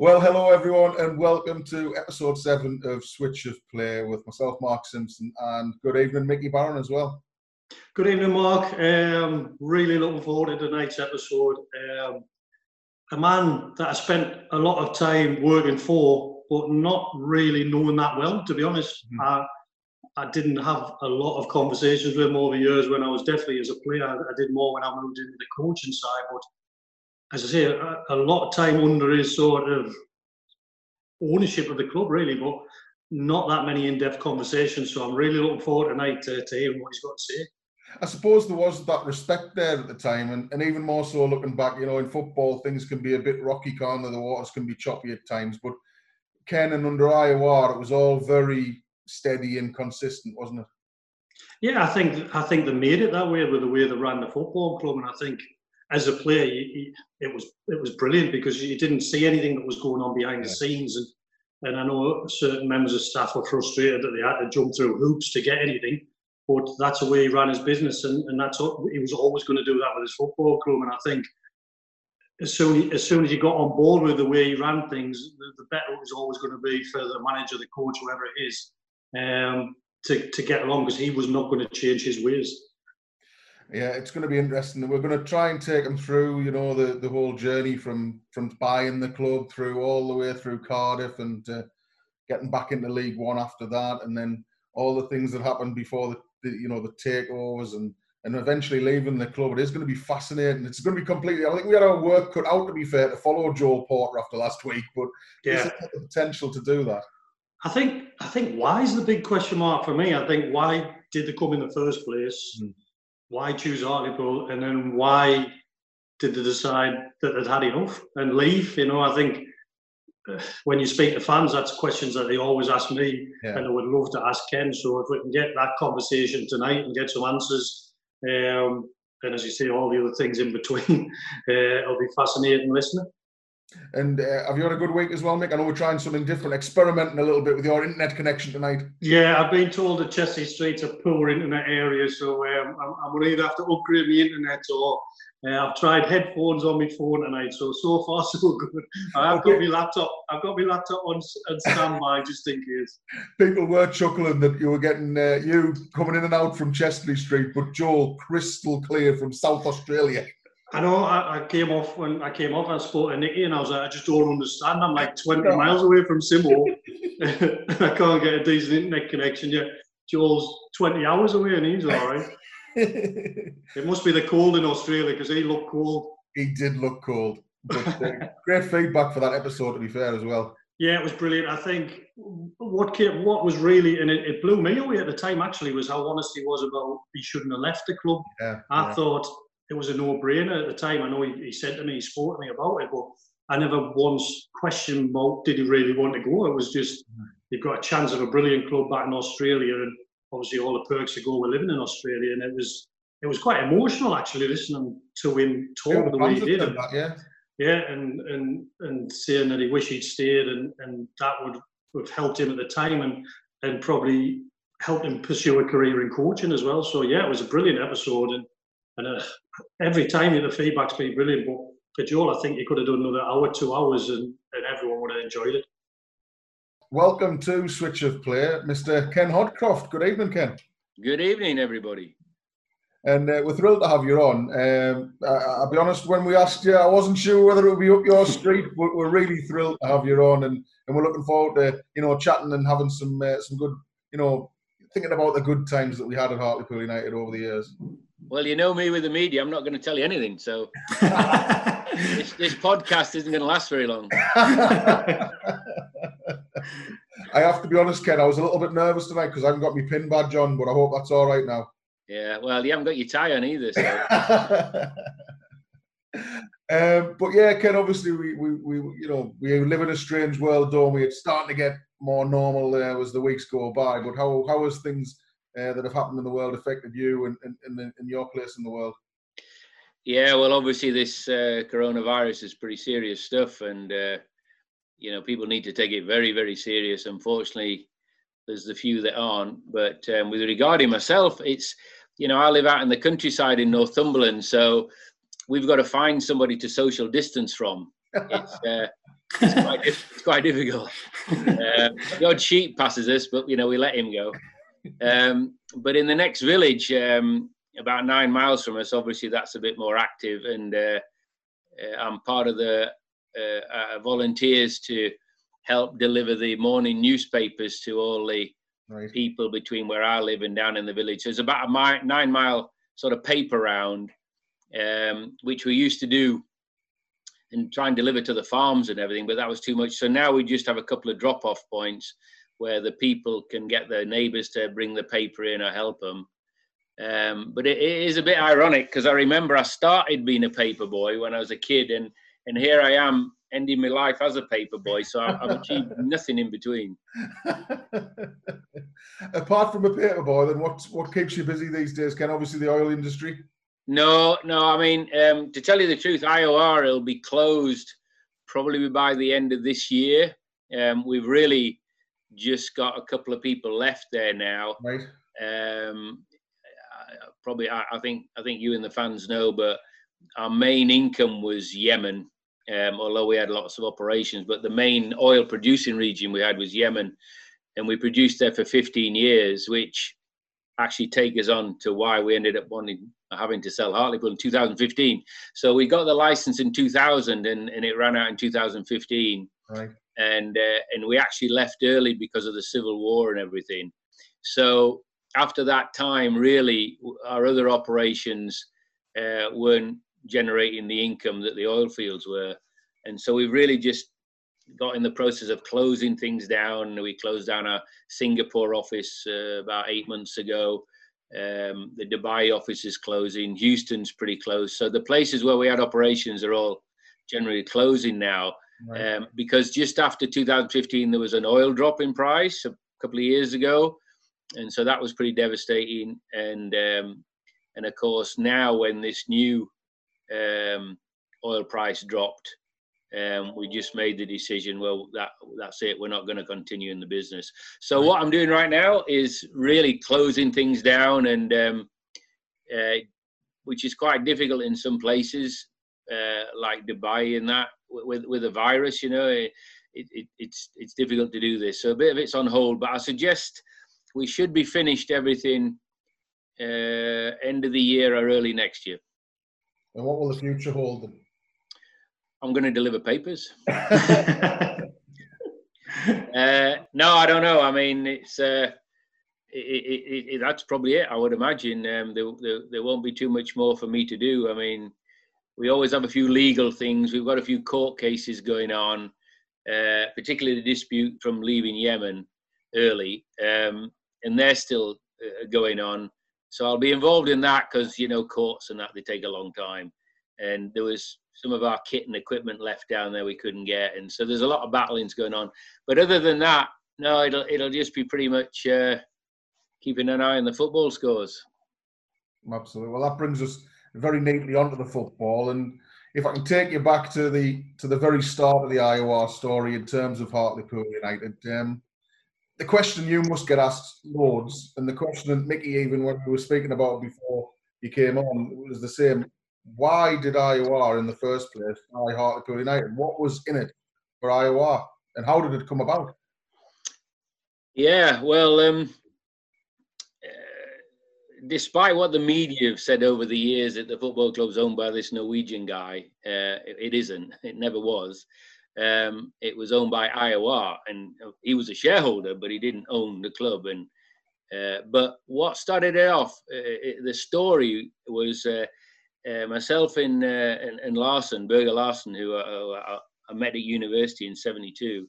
Well, hello everyone, and welcome to episode seven of Switch of Play with myself, Mark Simpson, and good evening, Mickey Barron as well. Good evening, Mark. Um, really looking forward to tonight's episode. Um, a man that I spent a lot of time working for, but not really knowing that well, to be honest. Mm-hmm. I, I didn't have a lot of conversations with him over the years when I was definitely as a player. I did more when I moved into the coaching side, but as I say, a, a, lot of time under his sort of ownership of the club, really, but not that many in-depth conversations. So I'm really looking forward tonight to, to hearing what he's got to say. I suppose there was that respect there at the time, and, and even more so looking back, you know, in football, things can be a bit rocky, can't they? The waters can be choppy at times, but Ken and under IOR, it was all very steady and consistent, wasn't it? Yeah, I think I think they made it that way with the way they ran the football club, and I think as a player, you, you, it was it was brilliant because you didn't see anything that was going on behind the scenes, and and I know certain members of staff were frustrated that they had to jump through hoops to get anything, but that's the way he ran his business, and, and that's what, he was always going to do that with his football club, and I think. As soon, as soon as he got on board with the way he ran things, the, the better it was always going to be for the manager, the coach, whoever it is, um, to, to get along because he was not going to change his ways yeah, it's going to be interesting. We're going to try and take them through, you know, the, the whole journey from from buying the club through all the way through Cardiff and uh, getting back into League One after that, and then all the things that happened before the, the, you know the takeovers and and eventually leaving the club. It is going to be fascinating. It's going to be completely. I think we had our work cut out to be fair to follow Joel Porter after last week, but yeah, the potential to do that. I think I think why is the big question mark for me. I think why did they come in the first place? Mm why choose Hartlepool, and then why did they decide that they'd had enough and leave? You know, I think uh, when you speak to fans, that's questions that they always ask me, yeah. and I would love to ask Ken. So if we can get that conversation tonight and get some answers, um, and as you say, all the other things in between, uh, it'll be fascinating listening. And uh, have you had a good week as well, Mick? I know we're trying something different, experimenting a little bit with your internet connection tonight. Yeah, I've been told that Chelsea Street's a poor internet area, so um, I'm, I'm going to either have to upgrade the internet or uh, I've tried headphones on my phone tonight. So so far so good. I've got my laptop. I've got my laptop on, on standby just in case. People were chuckling that you were getting uh, you coming in and out from Chester Street, but Joel crystal clear from South Australia. I know I, I, came off when I came off. I spoke to Nicky and I was like, I just don't understand. I'm like 20 miles away from Simo. I can't get a decent internet connection yet. Joel's 20 hours away and he's all right. it must be the cold in Australia because he looked cold. He did look cold. But uh, great feedback for that episode, to be fair, as well. Yeah, it was brilliant. I think what came, what was really, and it, it, blew me away at the time actually, was how honest he was about he shouldn't have left the club. Yeah, I yeah. thought it was a no-brainer at the time. I know he, he said to me, he spoke to me about it, but I never once questioned about did he really want to go. It was just you've got a chance of a brilliant club back in Australia, and obviously all the perks of go with living in Australia. And it was it was quite emotional actually listening to him talk yeah, the way he did. That, yeah, yeah, and and and saying that he wished he'd stayed, and and that would have helped him at the time, and and probably helped him pursue a career in coaching as well. So yeah, it was a brilliant episode, and and uh, every time the feedback's been brilliant. But for Joel, I think he could have done another hour, two hours, and, and everyone would have enjoyed it. Welcome to Switch of Play, Mr. Ken Hodcroft. Good evening, Ken. Good evening, everybody. And uh, we're thrilled to have you on. Um, I, will be honest, when we asked you, I wasn't sure whether it would be up your street, but we're really thrilled to have you on, and, and we're looking forward to you know chatting and having some uh, some good you know thinking about the good times that we had at Hartlepool United over the years. Well, you know me with the media. I'm not going to tell you anything. So this, this, podcast isn't going to last very long. I have to be honest, Ken. I was a little bit nervous tonight because I haven't got my pin badge on, but I hope that's all right now. Yeah, well, you haven't got your tie on either. So. um, but yeah, Ken. Obviously, we, we, we, you know, we live in a strange world, don't we? It's starting to get more normal uh, as the weeks go by. But how how has things uh, that have happened in the world affected you and in, in, in, your place in the world? Yeah, well, obviously this uh, coronavirus is pretty serious stuff, and uh, you know people need to take it very, very serious. Unfortunately, there's the few that aren't. But um, with regarding myself, it's you know I live out in the countryside in Northumberland, so we've got to find somebody to social distance from. It's uh, it's, quite, it's quite difficult. Uh, the odd sheep passes us, but you know we let him go. Um, but in the next village, um, about nine miles from us, obviously that's a bit more active, and uh, uh I'm part of the uh, uh, volunteers to help deliver the morning newspapers to all the right. people between where I live and down in the village. So it's about a nine mile sort of paper round, um, which we used to do and try and deliver to the farms and everything, but that was too much. So now we just have a couple of drop off points where the people can get their neighbors to bring the paper in or help them. Um, but it, it is a bit ironic because I remember I started being a paper boy when I was a kid, and and here I am ending my life as a paper boy. So I've, I've achieved nothing in between. Apart from a paper boy, then what what keeps you busy these days? Ken, obviously the oil industry. No, no. I mean, um, to tell you the truth, IOR will be closed probably by the end of this year. Um, we've really just got a couple of people left there now. Right. Um, probably, I, I, think, I think you and the fans know, but our main income was Yemen. Um, although we had lots of operations, but the main oil producing region we had was Yemen, and we produced there for 15 years, which actually take us on to why we ended up wanting having to sell Hartlepool in 2015. So we got the license in 2000, and, and it ran out in 2015. Right and uh, and we actually left early because of the civil war and everything. So after that time, really, our other operations uh, weren't generating the income that the oil fields were, and so we've really just got in the process of closing things down. We closed down our Singapore office uh, about eight months ago. Um, the Dubai office is closing. Houston's pretty close. So the places where we had operations are all generally closing now. Right. Um, because just after 2015, there was an oil drop in price a couple of years ago, and so that was pretty devastating. And um, and of course, now when this new um, oil price dropped, um, we just made the decision. Well, that that's it. We're not going to continue in the business. So what I'm doing right now is really closing things down, and um, uh, which is quite difficult in some places, uh, like Dubai and that with with a virus. You know, it, it, it's it's difficult to do this. So a bit of it's on hold. But I suggest we should be finished everything uh, end of the year or early next year. And what will the future hold? Then? I'm going to deliver papers. uh, no, I don't know. I mean, it's. Uh, it, it, it, that's probably it. I would imagine um, there, there, there won't be too much more for me to do. I mean, we always have a few legal things. We've got a few court cases going on, uh, particularly the dispute from leaving Yemen early, um, and they're still uh, going on. So I'll be involved in that because you know courts and that they take a long time, and there was some of our kit and equipment left down there we couldn't get, and so there's a lot of battlings going on. But other than that, no, it'll it'll just be pretty much uh, keeping an eye on the football scores. Absolutely. Well, that brings us very neatly onto the football. And if I can take you back to the to the very start of the IOR story in terms of Hartlepool United, um, the question you must get asked loads, and the question that Mickey even when we were speaking about before you came on was the same. Why did IOR in the first place buy Hartlepool United? What was in it for IOR, and how did it come about? Yeah, well, um, despite what the media have said over the years that the football club's owned by this Norwegian guy, uh, it isn't. It never was. Um, it was owned by IOR, and he was a shareholder, but he didn't own the club. And uh, but what started it off? Uh, it, the story was uh, uh, myself and, uh, and, and Larsen, Berger Larsen, who I, I met at university in '72.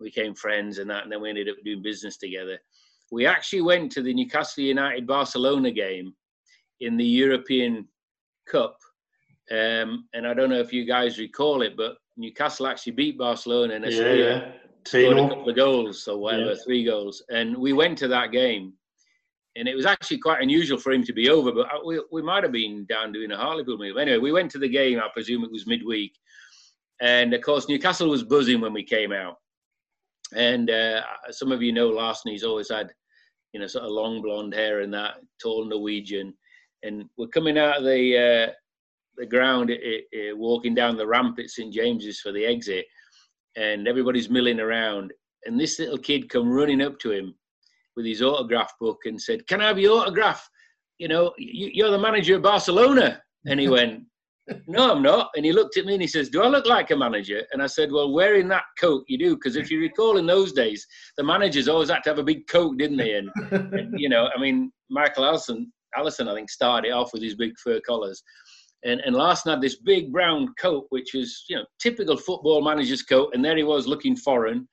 We became friends, and that, and then we ended up doing business together we actually went to the Newcastle United Barcelona game in the European Cup. Um, and I don't know if you guys recall it, but Newcastle actually beat Barcelona in a yeah, yeah. scored a couple of goals or whatever, yeah. three goals. And we went to that game. And it was actually quite unusual for him to be over, but we, we might have been down doing a Hartlepool move. Anyway, we went to the game. I presume it was midweek. And of course, Newcastle was buzzing when we came out. And uh, some of you know Larsen, he's always had you know, sort of long blonde hair and that tall Norwegian. And we're coming out of the uh, the ground, it, it, walking down the ramp at St James's for the exit. and everybody's milling around. And this little kid come running up to him with his autograph book and said, "Can I have your autograph? You know, you, are the manager of Barcelona." And he went, "No, I'm not." And he looked at me and he says, "Do I look like a manager?" And I said, "Well, wearing that coat, you do, because if you recall, in those days, the managers always had to have a big coat, didn't they? And, and you know, I mean, Michael Allison, Allison, I think, started off with his big fur collars." And, and Larsen had this big brown coat, which was, you know, typical football manager's coat. And there he was looking foreign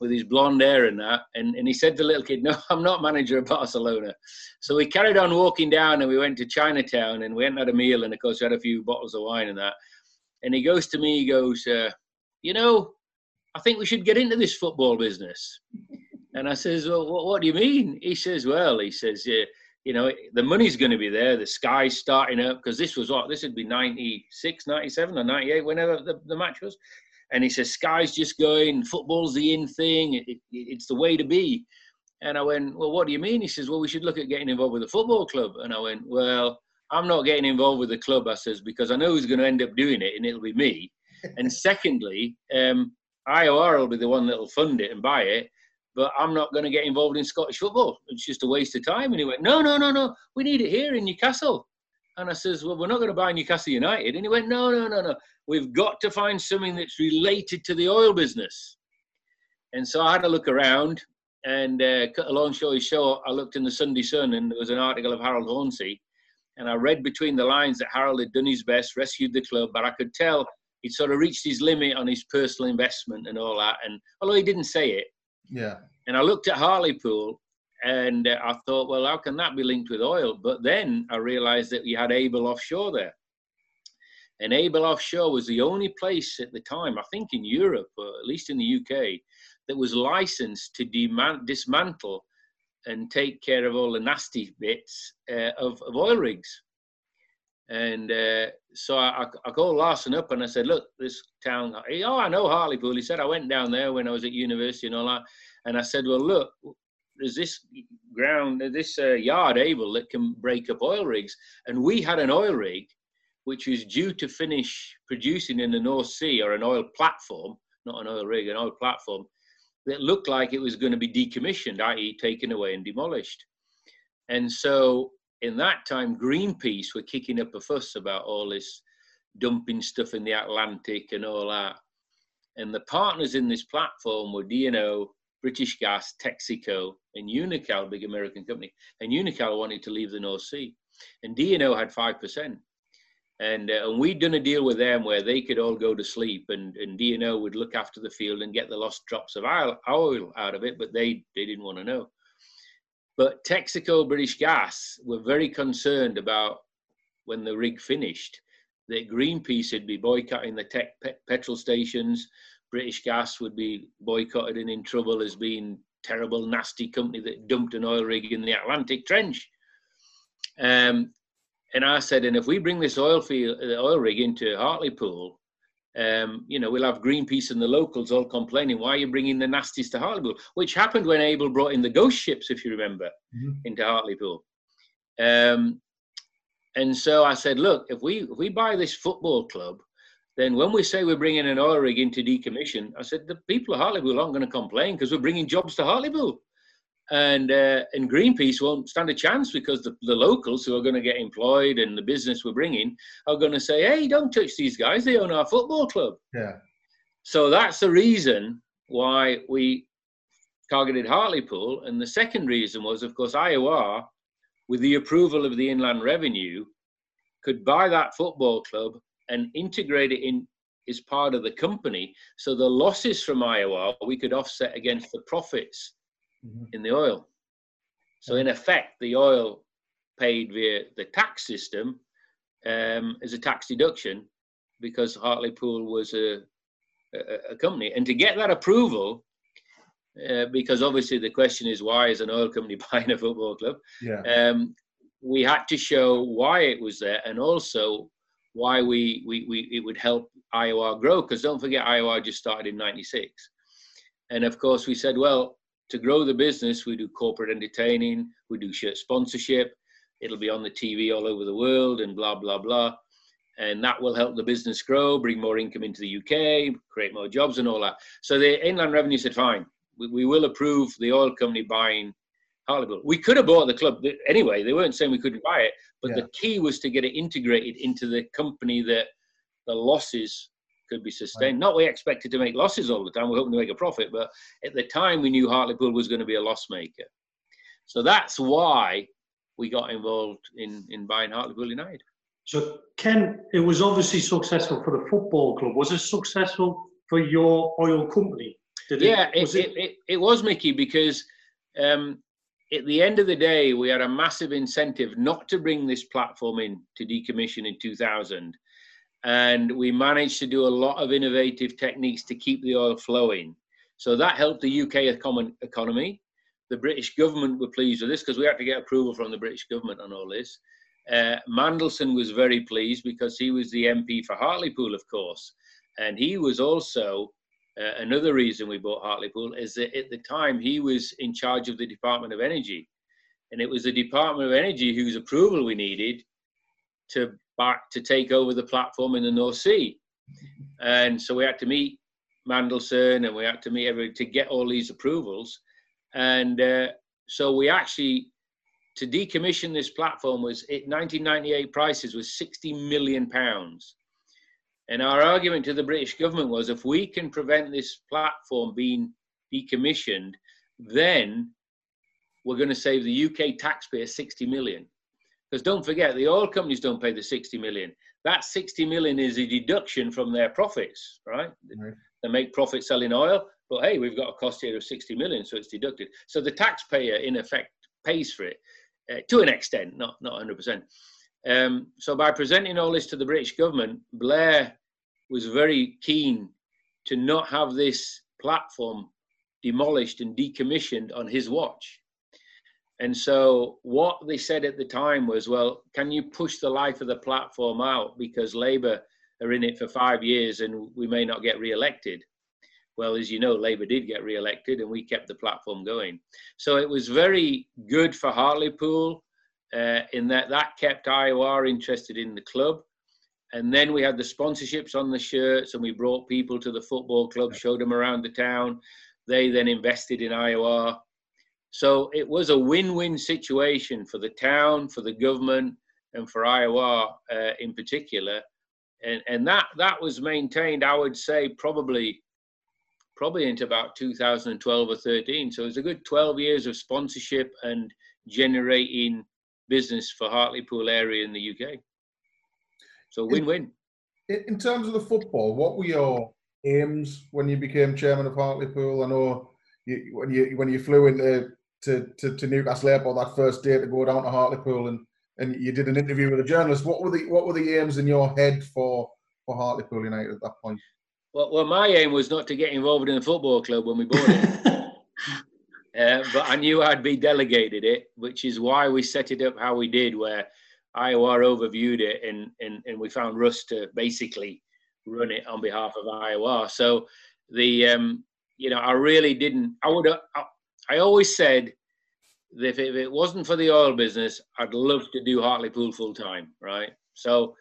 with his blonde hair and that. And, and he said to the little kid, No, I'm not manager of Barcelona. So we carried on walking down and we went to Chinatown and we went and had a meal. And of course, we had a few bottles of wine and that. And he goes to me, he goes, uh, You know, I think we should get into this football business. And I says, Well, what, what do you mean? He says, Well, he says, Yeah you know, the money's going to be there. The sky's starting up because this was what this would be 96, 97 or 98, whenever the, the match was. And he says, sky's just going, football's the in thing, it, it, it's the way to be. And I went, well, what do you mean? He says, well, we should look at getting involved with the football club. And I went, well, I'm not getting involved with the club, I says, because I know who's going to end up doing it, and it'll be me. and secondly, um, IOR will be the one that'll fund it and buy it but I'm not going to get involved in Scottish football. It's just a waste of time. And he went, no, no, no, no, we need it here in Newcastle. And I says, well, we're not going to buy Newcastle United. And he went, no, no, no, no. We've got to find something that's related to the oil business. And so I had a look around and uh, cut a long story short, I looked in the Sunday Sun and there was an article of Harold Hornsey. And I read between the lines that Harold had done his best, rescued the club, but I could tell he'd sort of reached his limit on his personal investment and all that. And although he didn't say it, yeah. And I looked at Hartlepool and uh, I thought, well, how can that be linked with oil? But then I realized that we had Able Offshore there. And Able Offshore was the only place at the time, I think in Europe, or at least in the UK, that was licensed to demand, dismantle and take care of all the nasty bits uh, of, of oil rigs. And uh, so I, I called Larsen up and I said, look, this town, oh, I know Hartlepool. He said, I went down there when I was at university and all that. And I said, well, look, there's this ground, this uh, yard able that can break up oil rigs. And we had an oil rig which was due to finish producing in the North Sea or an oil platform, not an oil rig, an oil platform, that looked like it was going to be decommissioned, i.e., taken away and demolished. And so in that time, Greenpeace were kicking up a fuss about all this dumping stuff in the Atlantic and all that. And the partners in this platform were DNO, British Gas, Texaco, and Unocal, big American company. And Unocal wanted to leave the North Sea. And DNO had 5%. And, uh, and we'd done a deal with them where they could all go to sleep and, and DNO would look after the field and get the lost drops of oil, out of it, but they, they didn't want to know. But Texaco British Gas were very concerned about when the rig finished that Greenpeace would be boycotting the tech pe- petrol stations. British Gas would be boycotted and in trouble as being terrible, nasty company that dumped an oil rig in the Atlantic Trench. Um, and I said, and if we bring this oil field, the oil rig into Hartlepool, um, you know, we'll have Greenpeace and the locals all complaining, why are you bringing the nasties to Hartlepool? Which happened when Able brought in the ghost ships, if you remember, mm-hmm. into Hartlepool. Um, and so I said, look, if we if we buy this football club, then when we say we're bringing an oil rig into decommission, I said the people of Hartlepool aren't going to complain because we're bringing jobs to Hartlepool and uh, and Greenpeace won't stand a chance because the, the locals who are going to get employed and the business we're bringing are going to say, "Hey, don't touch these guys; they own our football club." Yeah. So that's the reason why we targeted Hartlepool, and the second reason was, of course, IOR, with the approval of the Inland Revenue, could buy that football club and integrate it in as part of the company. So the losses from IOR we could offset against the profits mm-hmm. in the oil. So in effect, the oil paid via the tax system um, as a tax deduction because Hartlepool was a, a, a company. And to get that approval, uh, because obviously the question is why is an oil company buying a football club? Yeah. Um, we had to show why it was there and also why we, we, we it would help IOR grow because don't forget IOR just started in 96 and of course we said well to grow the business, we do corporate entertaining, we do shirt sponsorship. It'll be on the TV all over the world and blah, blah, blah. and that will help the business grow, bring more income into the UK, create more jobs and all that. So the Inland Revenue said, fine, we, we will approve the oil company buying Hartlepool. We could have bought the club anyway. They weren't saying we couldn't buy it, but yeah. the key was to get it integrated into the company that the losses could be sustained. Right. Not we expected to make losses all the time. We're hoping to make a profit, but at the time we knew Hartlepool was going to be a loss maker. So that's why we got involved in in buying Hartlepool United. So Ken, it was obviously successful for the football club. Was it successful for your oil company? Did yeah, it, it, it, it was Mickey because um, at the end of the day, we had a massive incentive not to bring this platform in to decommission in 2000. And we managed to do a lot of innovative techniques to keep the oil flowing. So that helped the UK economy. The British government were pleased with this because we had to get approval from the British government on all this. Uh, Mandelson was very pleased because he was the MP for Hartlepool, of course. And he was also uh, another reason we bought Hartlepool is that at the time he was in charge of the Department of Energy. And it was the Department of Energy whose approval we needed to back to take over the platform in the North Sea. And so we had to meet Mandelson and we had to meet everybody to get all these approvals. And uh, so we actually, to decommission this platform was, at 1998 prices was 60 million pounds. And our argument to the British government was if we can prevent this platform being decommissioned, then we're going to save the UK taxpayer 60 million. Because don't forget, the oil companies don't pay the 60 million. That 60 million is a deduction from their profits, right? right. They make profit selling oil, but hey, we've got a cost here of 60 million, so it's deducted. So the taxpayer, in effect, pays for it uh, to an extent, not, not 100%. Um, so by presenting all this to the British government, Blair was very keen to not have this platform demolished and decommissioned on his watch. And so what they said at the time was, well, can you push the life of the platform out because Labour are in it for five years and we may not get re-elected. Well, as you know, Labour did get re-elected and we kept the platform going. So it was very good for Hartlepool uh, in that that kept IOR interested in the club. And then we had the sponsorships on the shirts and we brought people to the football club, showed them around the town. They then invested in IOR. So it was a win-win situation for the town, for the government, and for IOR uh, in particular. And, and that, that was maintained, I would say, probably probably into about 2012 or 13. So it was a good 12 years of sponsorship and generating business for Hartlepool area in the UK. So win-win. In, in terms of the football, what were your aims when you became chairman of Hartlepool? I know you, when you when you flew into to, to, to Newcastle Airport that first day to go down to Hartlepool and, and you did an interview with a journalist. What were the what were the aims in your head for for Hartlepool United at that point? Well, well, my aim was not to get involved in the football club when we bought it. uh, but I knew I'd be delegated it, which is why we set it up how we did, where IOR overviewed it and, and, and we found Russ to basically run it on behalf of IOR. So the, um, you know, I really didn't, I would, I, I always said that if it, wasn't for the oil business, I'd love to do Hartlepool full time, right? So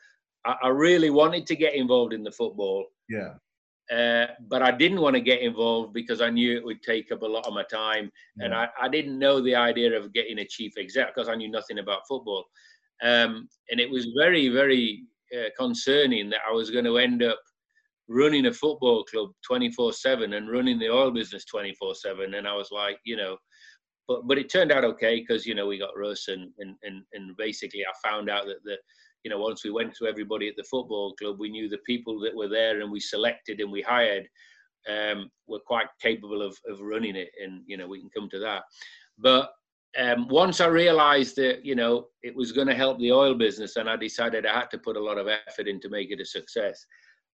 I, I, really wanted to get involved in the football. Yeah. Uh, but I didn't want to get involved because I knew it would take up a lot of my time. Yeah. And I, I didn't know the idea of getting a chief exec because I knew nothing about football. Um, and it was very, very uh, concerning that I was going to end up running a football club 24 7 and running the oil business 24 7. And I was like, you know, but but it turned out okay because you know we got Russ and, and and and basically I found out that the you know once we went to everybody at the football club we knew the people that were there and we selected and we hired um, were quite capable of of running it and you know we can come to that but um, once I realized that you know it was going to help the oil business, and I decided I had to put a lot of effort in to make it a success.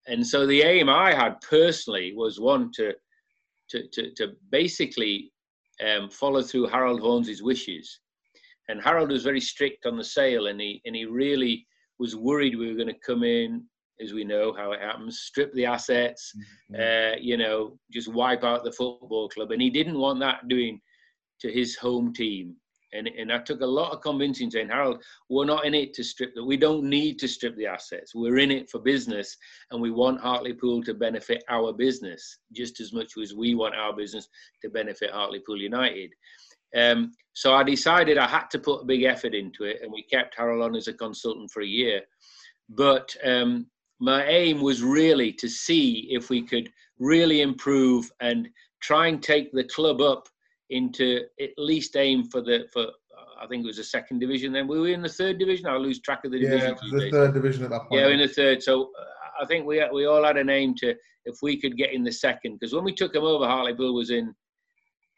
And so the aim I had personally was one to to to, to basically um, follow through Harold Hornsey's wishes. And Harold was very strict on the sale, and he and he really was worried we were going to come in, as we know how it happens, strip the assets, mm-hmm. uh, you know, just wipe out the football club, and he didn't want that doing to his home team. And, and I took a lot of convincing saying, Harold, we're not in it to strip that. We don't need to strip the assets. We're in it for business and we want Hartlepool to benefit our business just as much as we want our business to benefit Hartlepool United. Um, so I decided I had to put a big effort into it and we kept Harold on as a consultant for a year. But um, my aim was really to see if we could really improve and try and take the club up into at least aim for the for I think it was the second division. Then we were in the third division. I lose track of the division. Yeah, the third division at that point. Yeah, in the third. So uh, I think we we all had an aim to if we could get in the second because when we took him over, Hartlepool was in.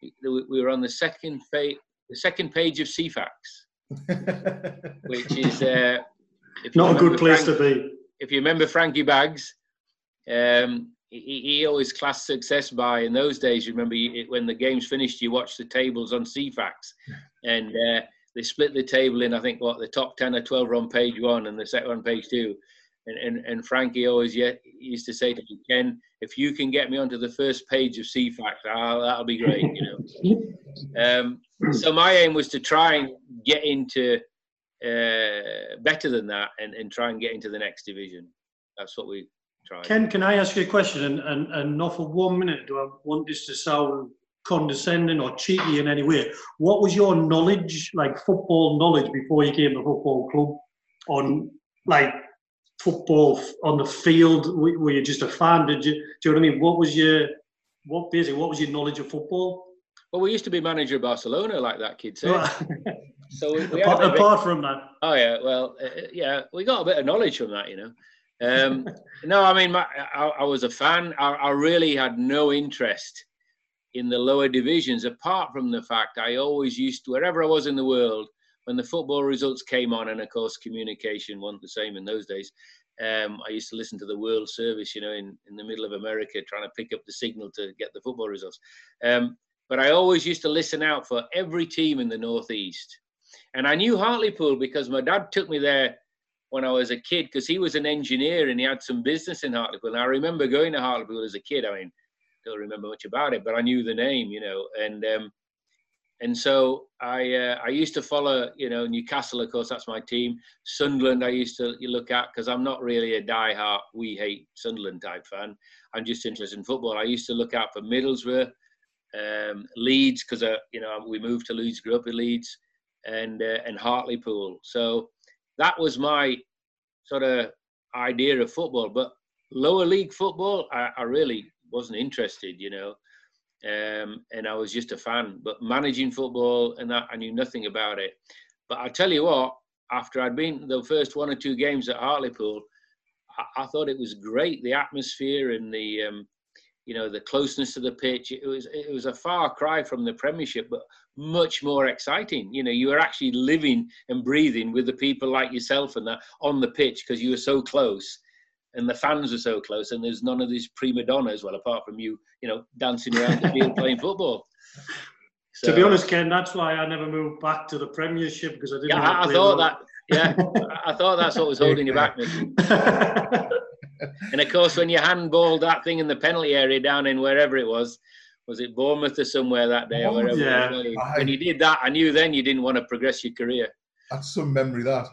We were on the second page, the second page of Ceefax, which is uh, not a good place Frank, to be. If you remember Frankie Baggs, um, he, he always classed success by in those days. You remember when the game's finished, you watch the tables on Ceefax, and uh, they split the table in. I think what the top ten or twelve are on page one, and the second on page two. And, and, and Frankie always used to say to me, Ken, if you can get me onto the first page of Ceefax, oh, that'll be great, you know. um, so my aim was to try and get into uh, better than that and, and try and get into the next division. That's what we try. Ken, can I ask you a question? And, and, and not for one minute do I want this to sound condescending or cheeky in any way. What was your knowledge, like football knowledge, before you came to football club on like football on the field? Were you just a fan? Did you? Do you know what I mean? What was your what basically? What was your knowledge of football? Well, we used to be manager of Barcelona, like that kid said. so we, we apart, apart from that. Oh yeah, well, uh, uh, yeah, we got a bit of knowledge from that, you know. Um, no, I mean, my, I, I, was a fan. I, I, really had no interest in the lower divisions, apart from the fact I always used to, wherever I was in the world, when the football results came on, and of course, communication wasn't the same in those days. Um, I used to listen to the World Service, you know, in, in the middle of America, trying to pick up the signal to get the football results. Um, but I always used to listen out for every team in the Northeast. And I knew Hartlepool because my dad took me there when I was a kid because he was an engineer and he had some business in Hartlepool. And I remember going to Hartlepool as a kid. I mean, don't remember much about it, but I knew the name, you know. And um, and so I uh, I used to follow, you know, Newcastle. Of course, that's my team. Sunderland, I used to look at because I'm not really a die-hard we hate Sunderland type fan. I'm just interested in football. I used to look out for Middlesbrough, um, Leeds because uh, you know we moved to Leeds, grew up in Leeds, and uh, and Hartlepool. So that was my sort of idea of football. But lower league football, I, I really wasn't interested, you know. Um, and I was just a fan. But managing football and that, I knew nothing about it. But I tell you what, after I'd been the first one or two games at Hartlepool, I, I thought it was great. The atmosphere and the um, you know the closeness to the pitch it was it was a far cry from the premiership but much more exciting you know you were actually living and breathing with the people like yourself and that on the pitch because you were so close and the fans were so close and there's none of these prima donnas well apart from you you know dancing around the field playing football so, to be honest ken that's why i never moved back to the premiership because i didn't yeah i, I thought that yeah i thought that's what was holding you back and of course, when you handballed that thing in the penalty area down in wherever it was, was it Bournemouth or somewhere that day or wherever? Yeah. When you did that, I knew then you didn't want to progress your career. That's some memory, that.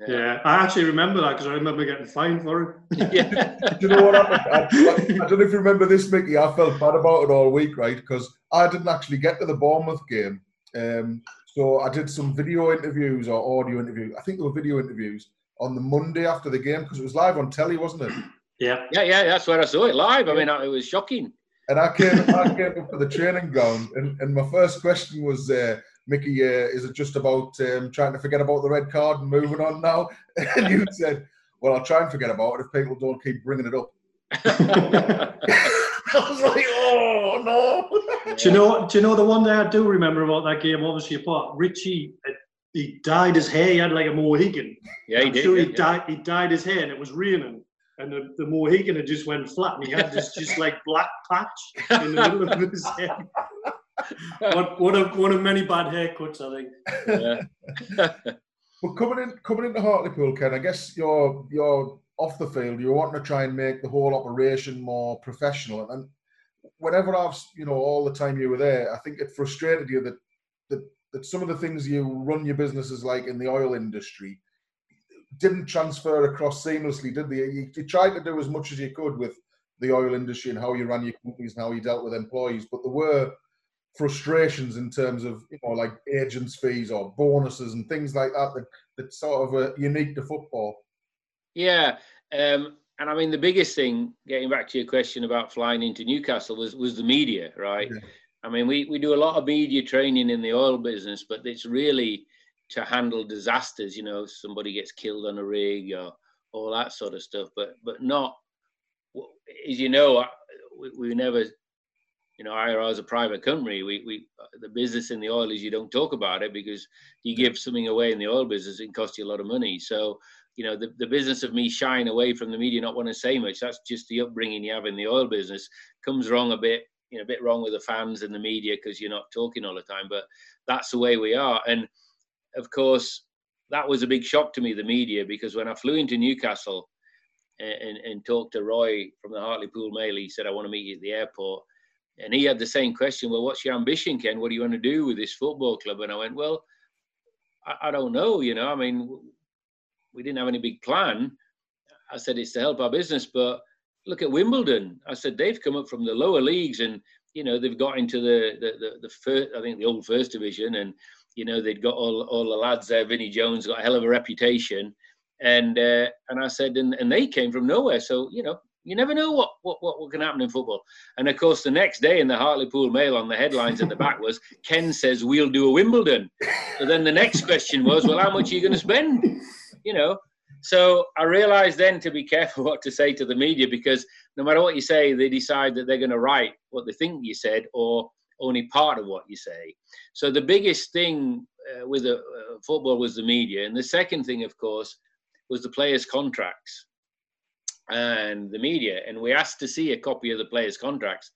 Yeah, yeah I actually remember that because I remember getting fined for it. yeah. Do you know what happened? I, I, I, don't know if you remember this, Mickey. I felt bad about it all week, right? Because I didn't actually get to the Bournemouth game. Um, so I did some video interviews or audio interviews. I think they were video interviews on the Monday after the game because it was live on telly, wasn't it? Yeah, yeah, yeah. That's where I saw it live. I mean, it was shocking. And I came, I came up to the training ground, and, and my first question was, uh, Mickey, uh, is it just about um, trying to forget about the red card and moving on now? And you said, well, I'll try and forget about it if people don't keep bringing it up. I was like, oh no. Do you know? Do you know the one that I do remember about that game? Obviously, apart Richie, he dyed his hair. He had like a Mohican. Yeah, he I'm did. Sure, he yeah. dyed. He dyed his hair, and it was raining and the, the Mohican had just went flat, and he had this just like black patch in the middle of his head. One, one, of, one of many bad haircuts, I think. Yeah. but coming in, coming into Hartlepool, Ken, I guess you're you're off the field. You're wanting to try and make the whole operation more professional. And whenever I've, you know, all the time you were there, I think it frustrated you that that that some of the things you run your businesses like in the oil industry didn't transfer across seamlessly, did they? You, you tried to do as much as you could with the oil industry and how you ran your companies and how you dealt with employees, but there were frustrations in terms of you know like agents fees or bonuses and things like that that that's sort of uh, unique to football. Yeah, um, and I mean the biggest thing, getting back to your question about flying into Newcastle, was was the media, right? Yeah. I mean, we we do a lot of media training in the oil business, but it's really to handle disasters. You know, somebody gets killed on a rig or all that sort of stuff, but but not, as you know, we, we never you know, IOR is a private company. We, we, uh, the business in the oil is you don't talk about it because you give something away in the oil business, it costs you a lot of money. So, you know, the, the business of me shying away from the media, not want to say much, that's just the upbringing you have in the oil business. Comes wrong a bit, you know, a bit wrong with the fans and the media because you're not talking all the time. But that's the way we are. And of course, that was a big shock to me, the media, because when I flew into Newcastle and, and, and talked to Roy from the Hartlepool Mail, he said, I want to meet you at the airport and he had the same question. Well, what's your ambition, Ken? What do you want to do with this football club? And I went, well, I, I don't know. You know, I mean, we didn't have any big plan. I said it's to help our business, but look at Wimbledon. I said they've come up from the lower leagues, and you know they've got into the the the, the first, I think the old first division, and you know they'd got all all the lads there. Vinnie Jones got a hell of a reputation, and uh, and I said, and and they came from nowhere. So you know you never know what, what, what, can happen in football. And of course, the next day in the Hartlepool Mail on the headlines at the back was Ken says we'll do a Wimbledon. So then the next question was, well, how much are you going to spend? You know. So I realized then to be careful what to say to the media because no matter what you say, they decide that they're going to write what they think you said or only part of what you say. So the biggest thing uh, with uh, football was the media, and the second thing, of course, was the players' contracts and the media, and we asked to see a copy of the players' contracts.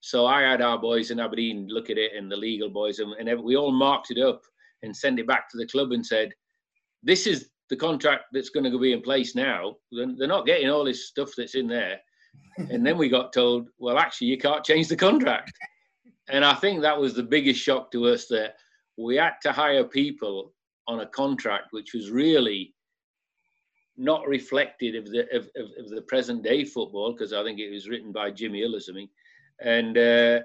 So I had our boys in Aberdeen look at it, and the legal boys, and, and we all marked it up and sent it back to the club and said, "This is the contract that's going to be in place now. They're not getting all this stuff that's in there." and then we got told, "Well, actually, you can't change the contract." And I think that was the biggest shock to us that we had to hire people on a contract which was really not reflected of the of, of, of the present day football because I think it was written by Jimmy Hill or something, and uh,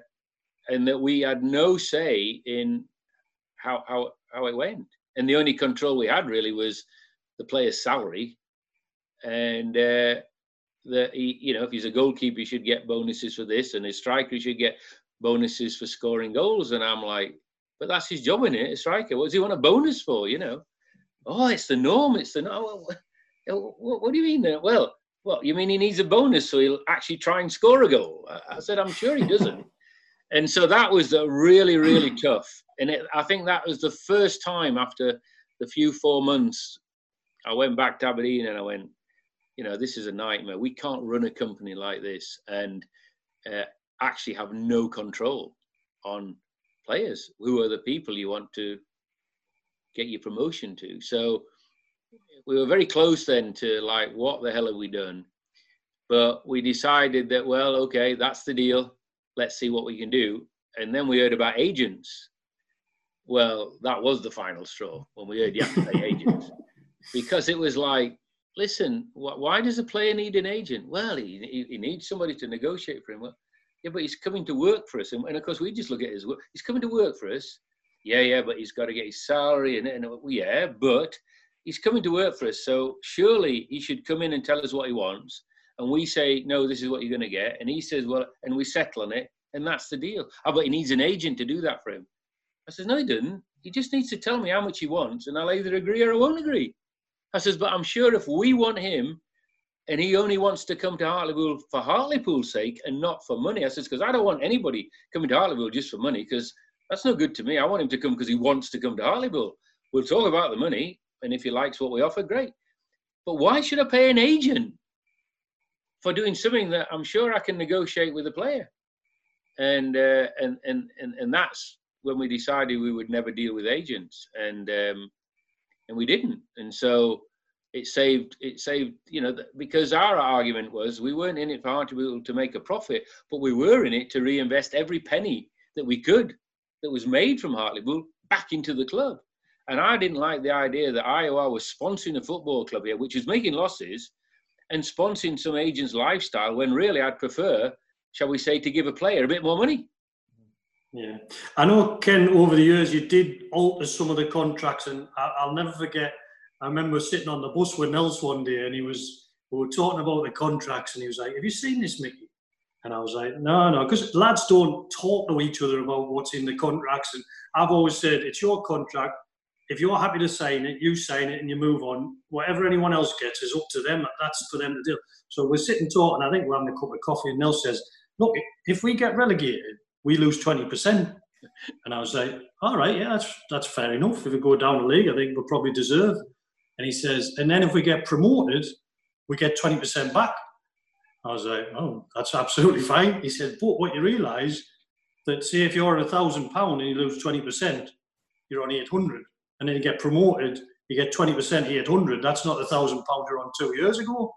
and that we had no say in how how how it went, and the only control we had really was the player's salary, and uh, that he you know if he's a goalkeeper he should get bonuses for this, and his striker should get bonuses for scoring goals, and I'm like, but that's his job in it, a striker. What does he want a bonus for? You know. Oh, it's the norm. It's the norm. What, what do you mean? Well, well, you mean he needs a bonus so he'll actually try and score a goal? I said, I'm sure he doesn't. and so that was really, really tough. And it, I think that was the first time after the few four months, I went back to Aberdeen and I went, you know, this is a nightmare. We can't run a company like this and uh, actually have no control on players who are the people you want to get your promotion to. So we were very close then to like, what the hell have we done? But we decided that, well, okay, that's the deal. Let's see what we can do. And then we heard about agents. Well, that was the final straw when we heard you have to pay agents. Because it was like, listen, wh- why does a player need an agent? Well, he, he, he needs somebody to negotiate for him. Well, yeah, but he's coming to work for us. And, and, of course, we just look at his work. He's coming to work for us. Yeah, yeah, but he's got to get his salary. And, and yeah, but he's coming to work for us. So surely he should come in and tell us what he wants. And we say, no, this is what you're going to get. And he says, well, and we settle on it. And that's the deal. Oh, but he needs an agent to do that for him. I says, no, he doesn't. He just needs to tell me how much he wants. And I'll either agree or I won't agree. I says, but I'm sure if we want him and he only wants to come to Hartlepool for Hartlepool's sake and not for money. I says, because I don't want anybody coming to Hartlepool just for money because that's no good to me. I want him to come because he wants to come to Hartlepool. We'll talk about the money and if he likes what we offer, great. But why should I pay an agent for doing something that I'm sure I can negotiate with a player? And uh, and and and and that's when we decided we would never deal with agents, and um, and we didn't. And so it saved it saved you know because our argument was we weren't in it for Hartlepool to make a profit, but we were in it to reinvest every penny that we could that was made from Hartlepool back into the club. And I didn't like the idea that IOR was sponsoring a football club here, which was making losses and sponsoring some agent's lifestyle when really I'd prefer, shall we say, to give a player a bit more money. Yeah, I know, Ken. Over the years, you did alter some of the contracts, and I, will never forget. I remember sitting on the bus with Nels one day, and he was we were talking about the contracts, and he was like, "Have you seen this, Mickey?" And I was like, "No, no," because lads don't talk to each other about what's in the contracts. And I've always said, "It's your contract. If you're happy to sign it, you sign it, and you move on. Whatever anyone else gets is up to them. That's for them to do." So we're sitting talking. I think we're having a cup of coffee, and Nel says, "Look, if we get relegated." we lose 20%. And I was like, all right, yeah, that's, that's fair enough. If we go down the league, I think we'll probably deserve. And he says, and then if we get promoted, we get 20% back. I was like, oh, that's absolutely fine. He said, but what you realise that say if you're at a thousand pound and you lose 20%, you're on 800. And then you get promoted, you get 20% 800. That's not the thousand pound you're on two years ago.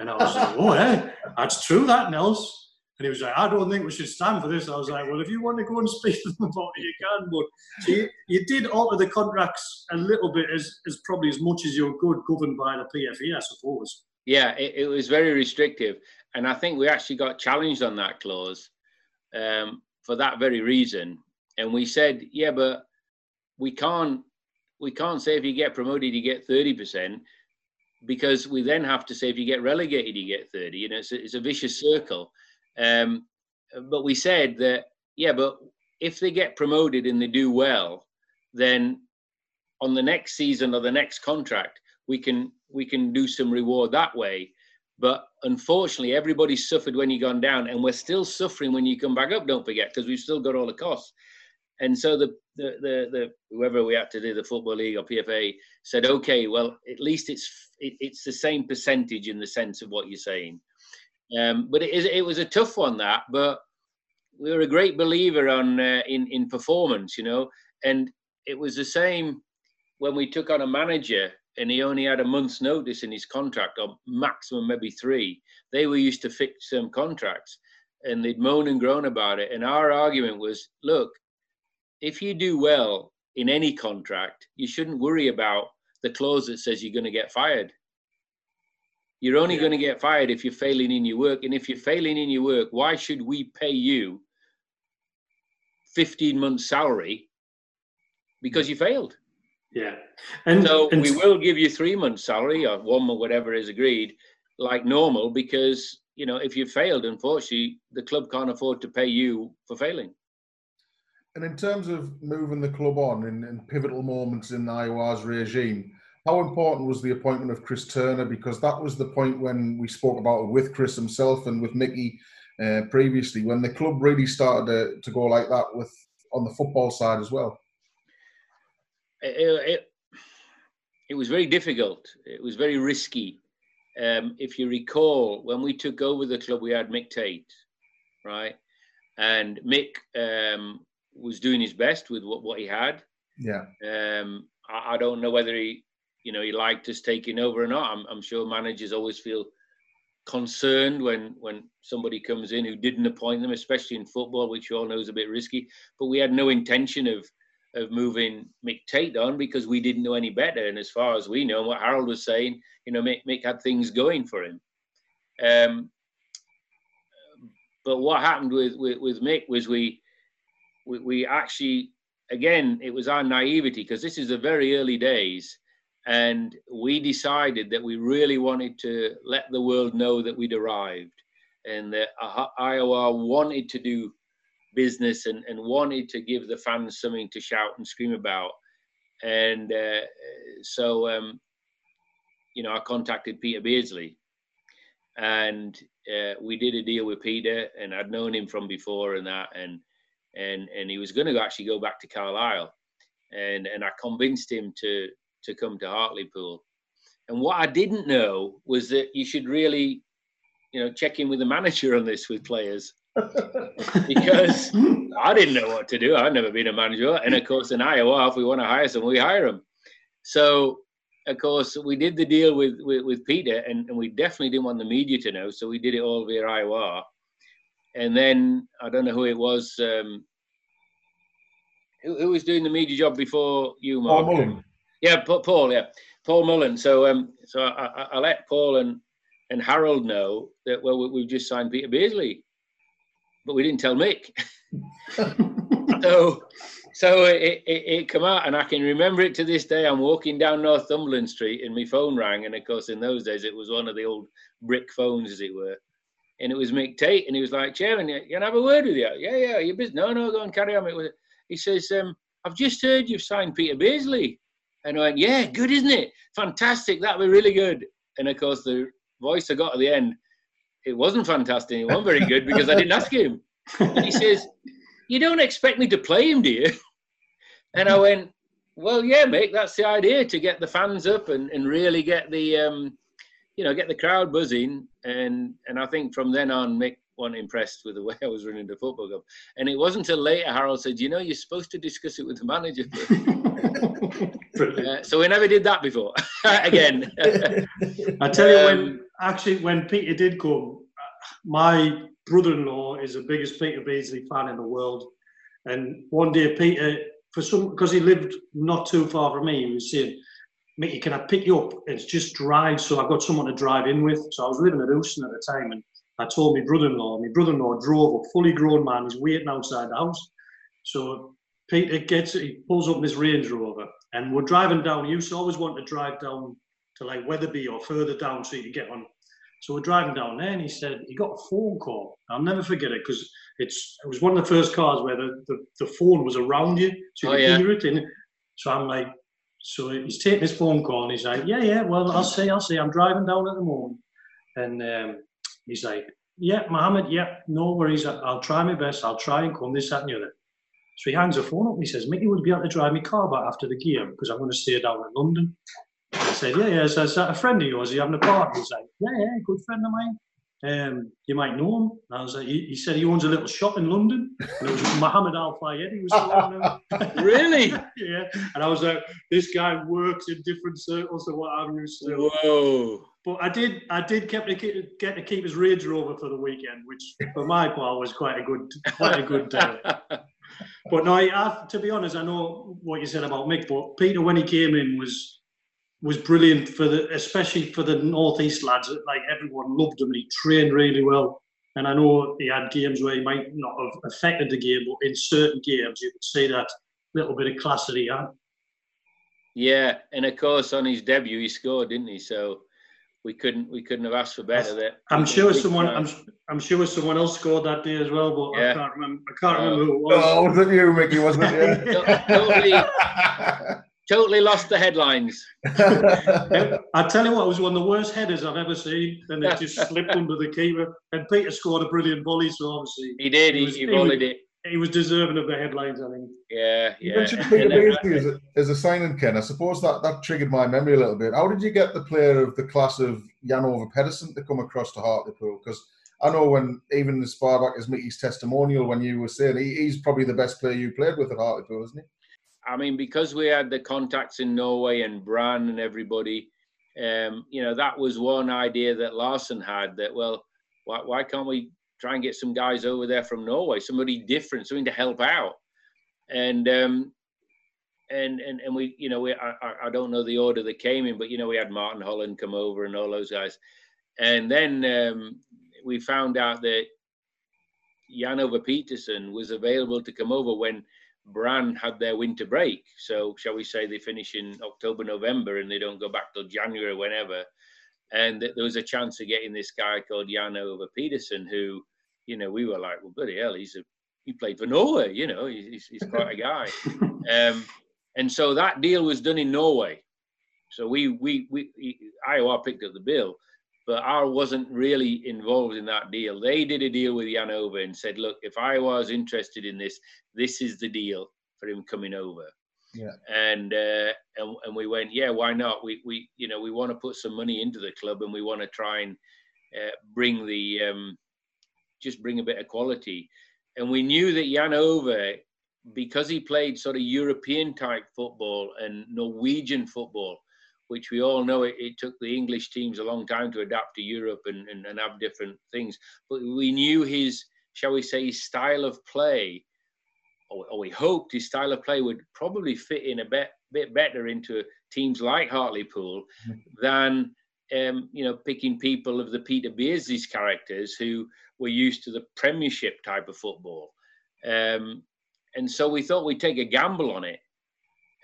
And I was like, oh, yeah, that's true, that, Nels. And he was like, I don't think we should stand for this. I was like, well, if you want to go and speak to them about it, you can. But so you, you, did alter the contracts a little bit, as, as probably as much as you're good, governed by the PFA, I suppose. Yeah, it, it was very restrictive. And I think we actually got challenged on that clause um, for that very reason. And we said, yeah, but we can't we can't say if you get promoted you get 30% because we then have to say if you get relegated you get 30 you know it's a, it's a vicious circle um, but we said that, yeah, but if they get promoted and they do well, then on the next season or the next contract, we can we can do some reward that way. But unfortunately, everybody suffered when you gone down, and we're still suffering when you come back up. Don't forget, because we've still got all the costs. And so the, the the the, whoever we had to do the football league or PFA said, okay, well at least it's it, it's the same percentage in the sense of what you're saying. Um, but it, it was a tough one that, but we were a great believer on uh, in in performance, you know, and it was the same when we took on a manager and he only had a month's notice in his contract or maximum maybe three. They were used to fixed term contracts and they'd moan and groan about it. And our argument was, look, if you do well in any contract, you shouldn't worry about the clause that says you're going to get fired. You're only yeah. going to get fired if you're failing in your work. And if you're failing in your work, why should we pay you 15 months' salary because you failed? Yeah. And so and we will give you three months' salary or one month, whatever is agreed, like normal, because, you know, if you failed, unfortunately, the club can't afford to pay you for failing. And in terms of moving the club on in, in pivotal moments in the IOR's regime, how important was the appointment of Chris Turner? Because that was the point when we spoke about it with Chris himself and with Mickey uh, previously, when the club really started to, to, go like that with on the football side as well. It, it, it was very difficult. It was very risky. Um, if you recall, when we took over the club, we had Mick Tait, right? And Mick um, was doing his best with what, what he had. Yeah. Um, I, I, don't know whether he you know he liked us taking over or not. I'm, I'm sure managers always feel concerned when when somebody comes in who didn't appoint them, especially in football, which you all know is a bit risky. But we had no intention of of moving Mick Tait on because we didn't know any better. And as far as we know, what Harold was saying, you know, Mick, Mick had things going for him. Um, but what happened with, with, with Mick was we, we, we actually, again, it was our naivety because this is the very early days and we decided that we really wanted to let the world know that we'd arrived and that IOR wanted to do business and, and wanted to give the fans something to shout and scream about. And uh, so, um, you know, I contacted Peter Beardsley and uh, we did a deal with Peter and I'd known him from before and that. And, and, and he was going to actually go back to Carlisle. And, and I convinced him to, to come to Hartlepool. And what I didn't know was that you should really, you know, check in with the manager on this with players. because I didn't know what to do. I'd never been a manager. And of course, in IOR, if we want to hire someone, we hire them. So, of course, we did the deal with, with, with Peter, and, and we definitely didn't want the media to know. So we did it all via IOR. And then I don't know who it was. Um, who, who was doing the media job before you, Mark? Paul Mullen. Yeah, Paul. Yeah, Paul Mullen. So, um, so I, I, I let Paul and and Harold know that well, we've just signed Peter Beardsley, but we didn't tell Mick. so, so it, it, it come out, and I can remember it to this day. I'm walking down Northumberland Street, and my phone rang, and of course, in those days, it was one of the old brick phones, as it were. And it was Mick Tait, and he was like, "Chairman, you can have a word with you." Yeah, yeah, you busy? No, no, go and carry on. It was. He says, um, "I've just heard you've signed Peter Beardsley." And I went, "Yeah, good, isn't it? Fantastic. That'll be really good." And of course, the voice I got at the end, it wasn't fantastic. It wasn't very good because I didn't ask him. And he says, "You don't expect me to play him, do you?" And I went, "Well, yeah, Mick. That's the idea to get the fans up and, and really get the, um, you know, get the crowd buzzing." And and I think from then on, Mick wasn't impressed with the way I was running the football club. And it wasn't until later Harold said, "You know, you're supposed to discuss it with the manager." uh, so we never did that before. Again, I tell you, when um, actually when Peter did come, my brother-in-law is the biggest Peter Beardsley fan in the world. And one day, Peter, for some, because he lived not too far from me, he was saying, Mickey, can I pick you up? It's just drive. So I've got someone to drive in with. So I was living at Houston at the time. And I told my brother-in-law, my brother-in-law drove a fully grown man. He's waiting outside the house. So Peter gets, he pulls up this Range Rover and we're driving down. He used to always want to drive down to like Wetherby or further down so you could get on so we're driving down there, and he said he got a phone call. I'll never forget it because it's it was one of the first cars where the, the, the phone was around you, so you oh, yeah. hear it. And so I'm like, so he's taking his phone call, and he's like, yeah, yeah, well, I'll see, I'll see. I'm driving down at the moment, and um, he's like, yeah, Mohammed, yeah, no worries, I'll try my best, I'll try and come this, that, and the other. So he hangs the phone up and he says, Mickey would be able to drive my car back after the game because I'm going to stay down in London. I said, yeah, yeah. So is that a friend of yours? Are you having a party? He's like, yeah, yeah, good friend of mine. Um, you might know him. I was like, he, he, said he owns a little shop in London. And it was Mohammed Al Fayed. He was really? yeah. And I was like, this guy works in different circles to what I'm used to. Whoa. But I did, I did get to keep, get to keep his Range Rover for the weekend, which for my part was quite a good, quite a good day. but no, I, I, to be honest, I know what you said about Mick, but Peter when he came in was was brilliant for the, especially for the northeast lads. Like everyone loved him. He trained really well, and I know he had games where he might not have affected the game, but in certain games you could see that little bit of class that he had. Yeah, and of course on his debut he scored, didn't he? So we couldn't we couldn't have asked for better. There, I'm sure someone I'm, I'm sure someone else scored that day as well, but yeah. I can't remember. I can't remember oh. who it was. Oh, was it you, Mickey? Wasn't it? totally, totally lost the headlines. I tell you what, it was one of the worst headers I've ever seen, and it just slipped under the keeper. And Peter scored a brilliant volley, so obviously he did. He, he, was, he volleyed it. He was deserving of the headlines, I think. Yeah, yeah. You mentioned Peter uh, Beardsley as a, as a signing, Ken. I suppose that, that triggered my memory a little bit. How did you get the player of the class of Jan Ove Pedersen to come across to Hartlepool? Because I know when even as far back as Mickey's testimonial, when you were saying he, he's probably the best player you played with at Hartlepool, isn't he? I mean, because we had the contacts in Norway and Brann and everybody, um, you know, that was one idea that Larsen had that, well, why, why can't we try and get some guys over there from Norway, somebody different, something to help out? And, um, and, and, and we, you know, we, I, I don't know the order that came in, but, you know, we had Martin Holland come over and all those guys. And then um, we found out that Jan Ove Pedersen was available to come over when Brann had their winter break. So, shall we say, they finish in October, November, and they don't go back till January, whenever. And there was a chance of getting this guy called Jan Ove Pedersen, who, you know, we were like, well, bloody hell, he's a he played for Norway, you know, he's, he's quite a guy. Um, and so that deal was done in Norway. So we we we IOR picked up the bill, but I wasn't really involved in that deal. They did a deal with Jan Ove and said, look, if I was interested in this, this is the deal for him coming over. Yeah. And, uh, and and we went, yeah, why not? We we you know we want to put some money into the club and we want to try and uh, bring the um, just bring a bit of quality. And we knew that Jan Ove, because he played sort of European type football and Norwegian football, which we all know it, it, took the English teams a long time to adapt to Europe and, and, and have different things. But we knew his, shall we say, his style of play or, or, we hoped his style of play would probably fit in a bit, bit better into teams like Hartlepool mm-hmm. than um, you know picking people of the Peter Beardsley's characters who were used to the Premiership type of football. Um, and so we thought we'd take a gamble on it.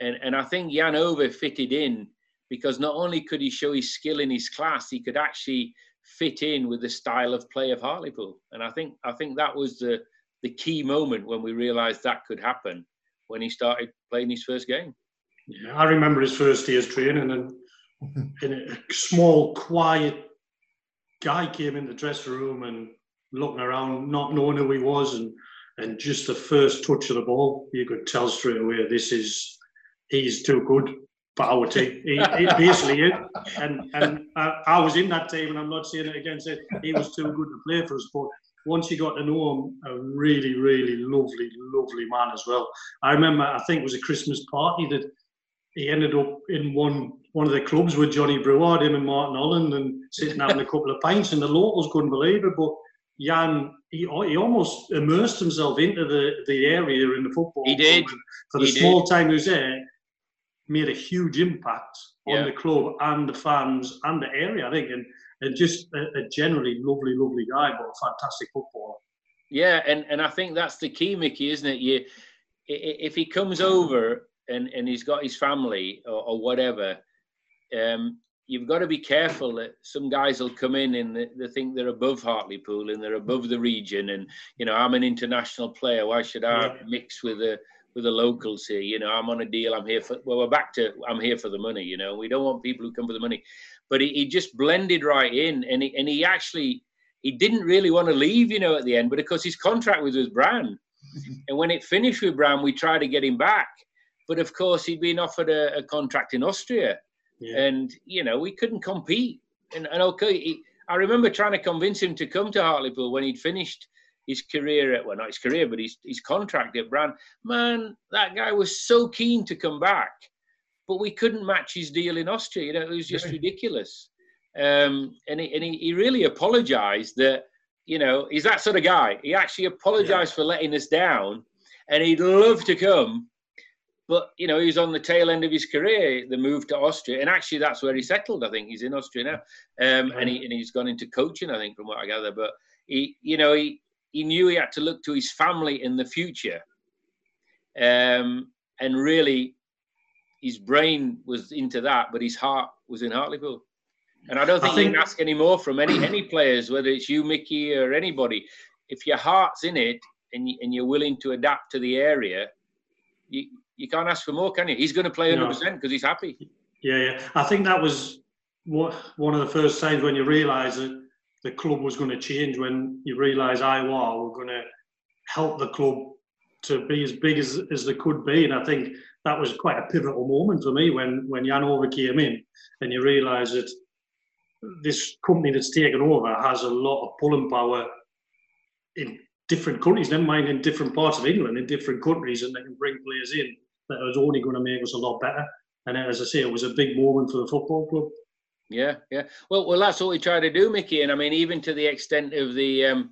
And, and I think Jan Ove fitted in because not only could he show his skill in his class, he could actually fit in with the style of play of Hartlepool. And I think I think that was the the key moment when we realised that could happen when he started playing his first game. Yeah, I remember his first year's training, and in a small, quiet guy came in the dressing room and looking around, not knowing who he was, and and just the first touch of the ball, you could tell straight away this is he's too good for our team. He, he basically is. And and I, I, was in that team, and I'm not saying it again. Said he was too good to play for us, but once you got to know him, a really, really lovely, lovely man as well. I remember, I think it was a Christmas party that he ended up in one one of the clubs with Johnny Breward, him and Martin Holland, and sitting having a couple of pints, and the locals couldn't believe it. But Jan, he, he almost immersed himself into the, the area in the football. He did. For the he small did. time he was there, made a huge impact on yeah. the club and the fans and the area, I think. And, and just a, a generally lovely, lovely guy, but a fantastic footballer. Yeah, and, and I think that's the key, Mickey, isn't it? You, if he comes over and, and he's got his family or, or whatever, um, you've got to be careful that some guys will come in and they, think they're above Hartlepool and they're above the region and you know I'm an international player why should I yeah. mix with the with the locals here you know I'm on a deal I'm here for well we're back to I'm here for the money you know. We don't want people who come for the money. But he, he just blended right in and he, and he actually he didn't really want to leave you know at the end but of course his contract was with Brann and when it finished with Brann we tried to get him back. But of course he'd been offered a, a contract in Austria. Yeah. and you know we couldn't compete. And, and okay, he, I remember trying to convince him to come to Hartlepool when he'd finished his career at well not his career but his, his contract at Brann. Man, that guy was so keen to come back, but we couldn't match his deal in Austria. You know, it was just really? ridiculous. Um, and he, and he, he really apologized that you know he's that sort of guy. He actually apologized yeah. for letting us down, and he'd love to come, but you know, he was on the tail end of his career, the move to Austria, and actually that's where he settled. I think he's in Austria now, um, and he and he's gone into coaching. I think from what I gather, but he, you know, he he knew he had to look to his family in the future, um, and really, his brain was into that, but his heart was in Hartlepool. And I don't think, I think you can ask any more from any any players, whether it's you, Mickey, or anybody. If your heart's in it and you, and you're willing to adapt to the area, you, you can't ask for more, can you? He's going to play 100 percent because he's happy. Yeah, yeah. I think that was what one of the first times when you realise that the club was going to change. When you realise IOR were going to help the club to be as big as, as they could be, and I think that was quite a pivotal moment for me when when Jan Ove came in, and you realise that this company that's taken over has a lot of pulling power in different countries, never mind in different parts of England, in different countries, and they can bring players in that was only going to make us a lot better. And as I say, it was a big moment for the football club. Yeah, yeah. Well, well, that's what we try to do, Mickey. And I mean, even to the extent of the, um,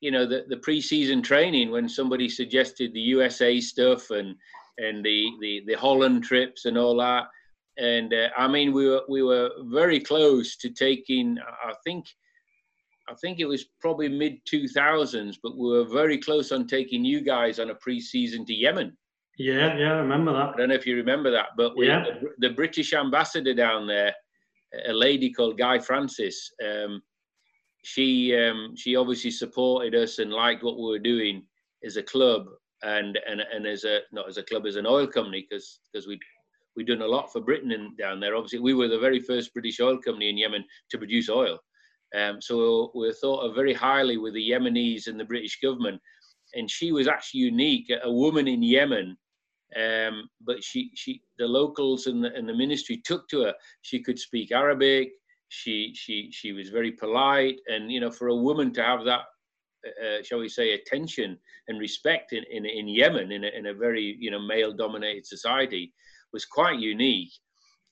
you know, the, the pre-season training when somebody suggested the USA stuff and and the the, the Holland trips and all that. And uh, I mean, we were we were very close to taking. I think, I think it was probably mid two thousands, but we were very close on taking you guys on a pre-season to Yemen. Yeah, yeah, I remember that. I don't know if you remember that, but we, yeah. the, the, British ambassador down there, a lady called Guy Francis, um, she um, she obviously supported us and liked what we were doing as a club and and and as a not as a club as an oil company because because we we done a lot for Britain and down there. Obviously, we were the very first British oil company in Yemen to produce oil. Um, so we were thought of very highly with the Yemenis and the British government. And she was actually unique, a woman in Yemen um, but she, she, the locals and the, and the ministry took to her. She could speak Arabic. She, she, she was very polite, and you know, for a woman to have that, uh, uh, shall we say, attention and respect in in, in Yemen, in a, in a very you know male-dominated society, was quite unique.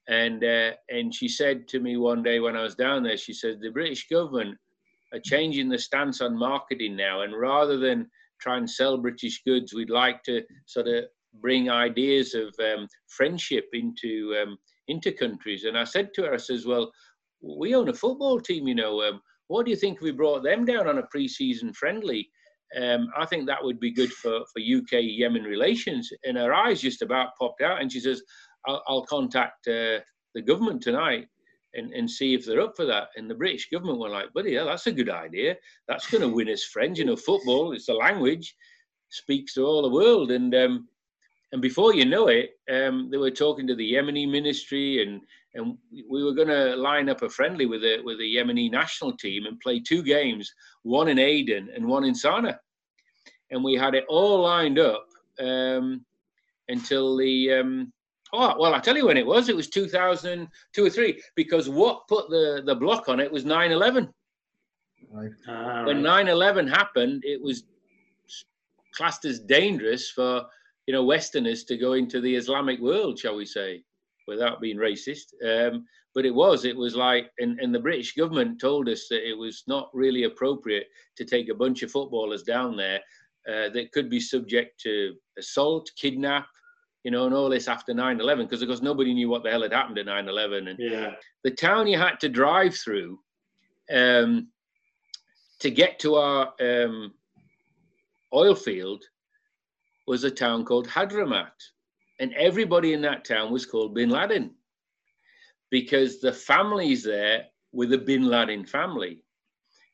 And uh, and she said to me one day when I was down there, she said the British government are changing the stance on marketing now, and rather than try and sell British goods. We'd like to sort of bring ideas of um, friendship into um, into countries. And I said to her, I says, well, we own a football team, you know. Um, what do you think we brought them down on a pre-season friendly? Um, I think that would be good for, for UK Yemen relations. And her eyes just about popped out, and she says, I'll, I'll contact uh, the government tonight and, and see if they're up for that. And the British government were like, buddy, yeah, that's a good idea. That's going to win us friends. You know, football, it's a language, speaks to all the world. And um, and before you know it, um, they were talking to the Yemeni ministry, and and we were going to line up a friendly with the with the Yemeni national team and play two games, one in Aden and one in Sana'a, and we had it all lined up um, until the. Um, oh well, I tell you when it was. It was 2002 or three because what put the the block on it was 9/11. Right. Uh, when 9/11 happened, it was classed as dangerous for you know, Westerners to go into the Islamic world, shall we say, without being racist. Um, but it was, it was like, and, and the British government told us that it was not really appropriate to take a bunch of footballers down there uh, that could be subject to assault, kidnap, you know, and all this after 9 11, because of course nobody knew what the hell had happened at 9 11. And yeah. the town you had to drive through um, to get to our um, oil field was a town called Hadramat. And everybody in that town was called Bin Laden because the families there were the Bin Laden family.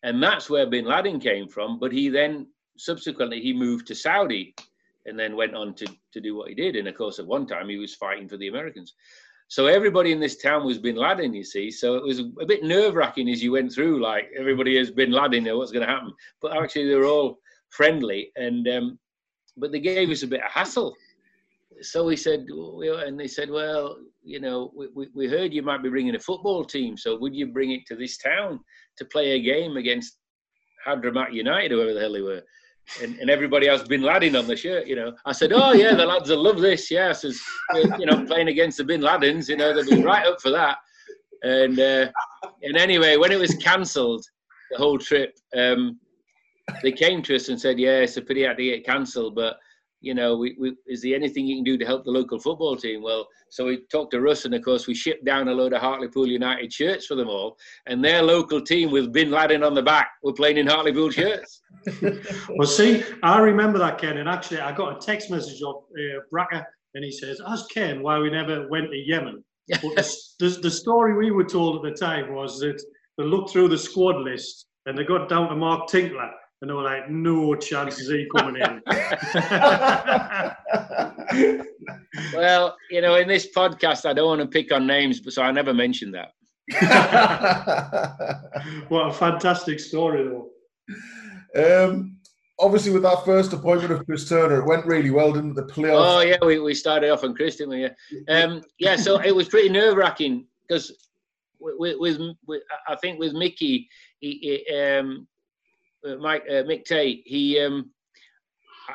And that's where Bin Laden came from. But he then subsequently he moved to Saudi and then went on to, to do what he did. And of course, at one time he was fighting for the Americans. So everybody in this town was Bin Laden, you see. So it was a bit nerve wracking as you went through, like everybody is Bin Laden, what's going to happen. But actually, they were all friendly. And um, but they gave us a bit of hassle. So we said, and they said, well, you know, we, we heard you might be bringing a football team, so would you bring it to this town to play a game against Hadramat United, whoever the hell they were? And, and everybody else Bin Laden on the shirt, you know. I said, oh yeah, the lads will love this. Yeah, says, you know, playing against the Bin Ladens, you know, they'll be right up for that. And uh, and anyway, when it was cancelled, the whole trip, um, they came to us and said, "Yeah, it's a pity had to get cancelled, but you know, we, we, is there anything you can do to help the local football team?" Well, so we talked to Russ, and of course, we shipped down a load of Hartlepool United shirts for them all, and their local team with Bin Laden on the back were playing in Hartlepool shirts. well, see, I remember that Ken, and actually, I got a text message of uh, Bracker, and he says, "Ask Ken why we never went to Yemen." But the, the, the story we were told at the time was that they looked through the squad list and they got down to Mark Tinkler and they were like, no chances he coming in. well, you know, in this podcast, I don't want to pick on names, but so I never mentioned that. what a fantastic story, though. Um, obviously, with that first appointment of Chris Turner, it went really well, didn't it? the playoff? Oh yeah, we, we started off on Chris, didn't we? Yeah, um, yeah. So it was pretty nerve wracking because with, with, with, I think with Mickey, he, he um, uh, Mike uh, Mick Tait, he um,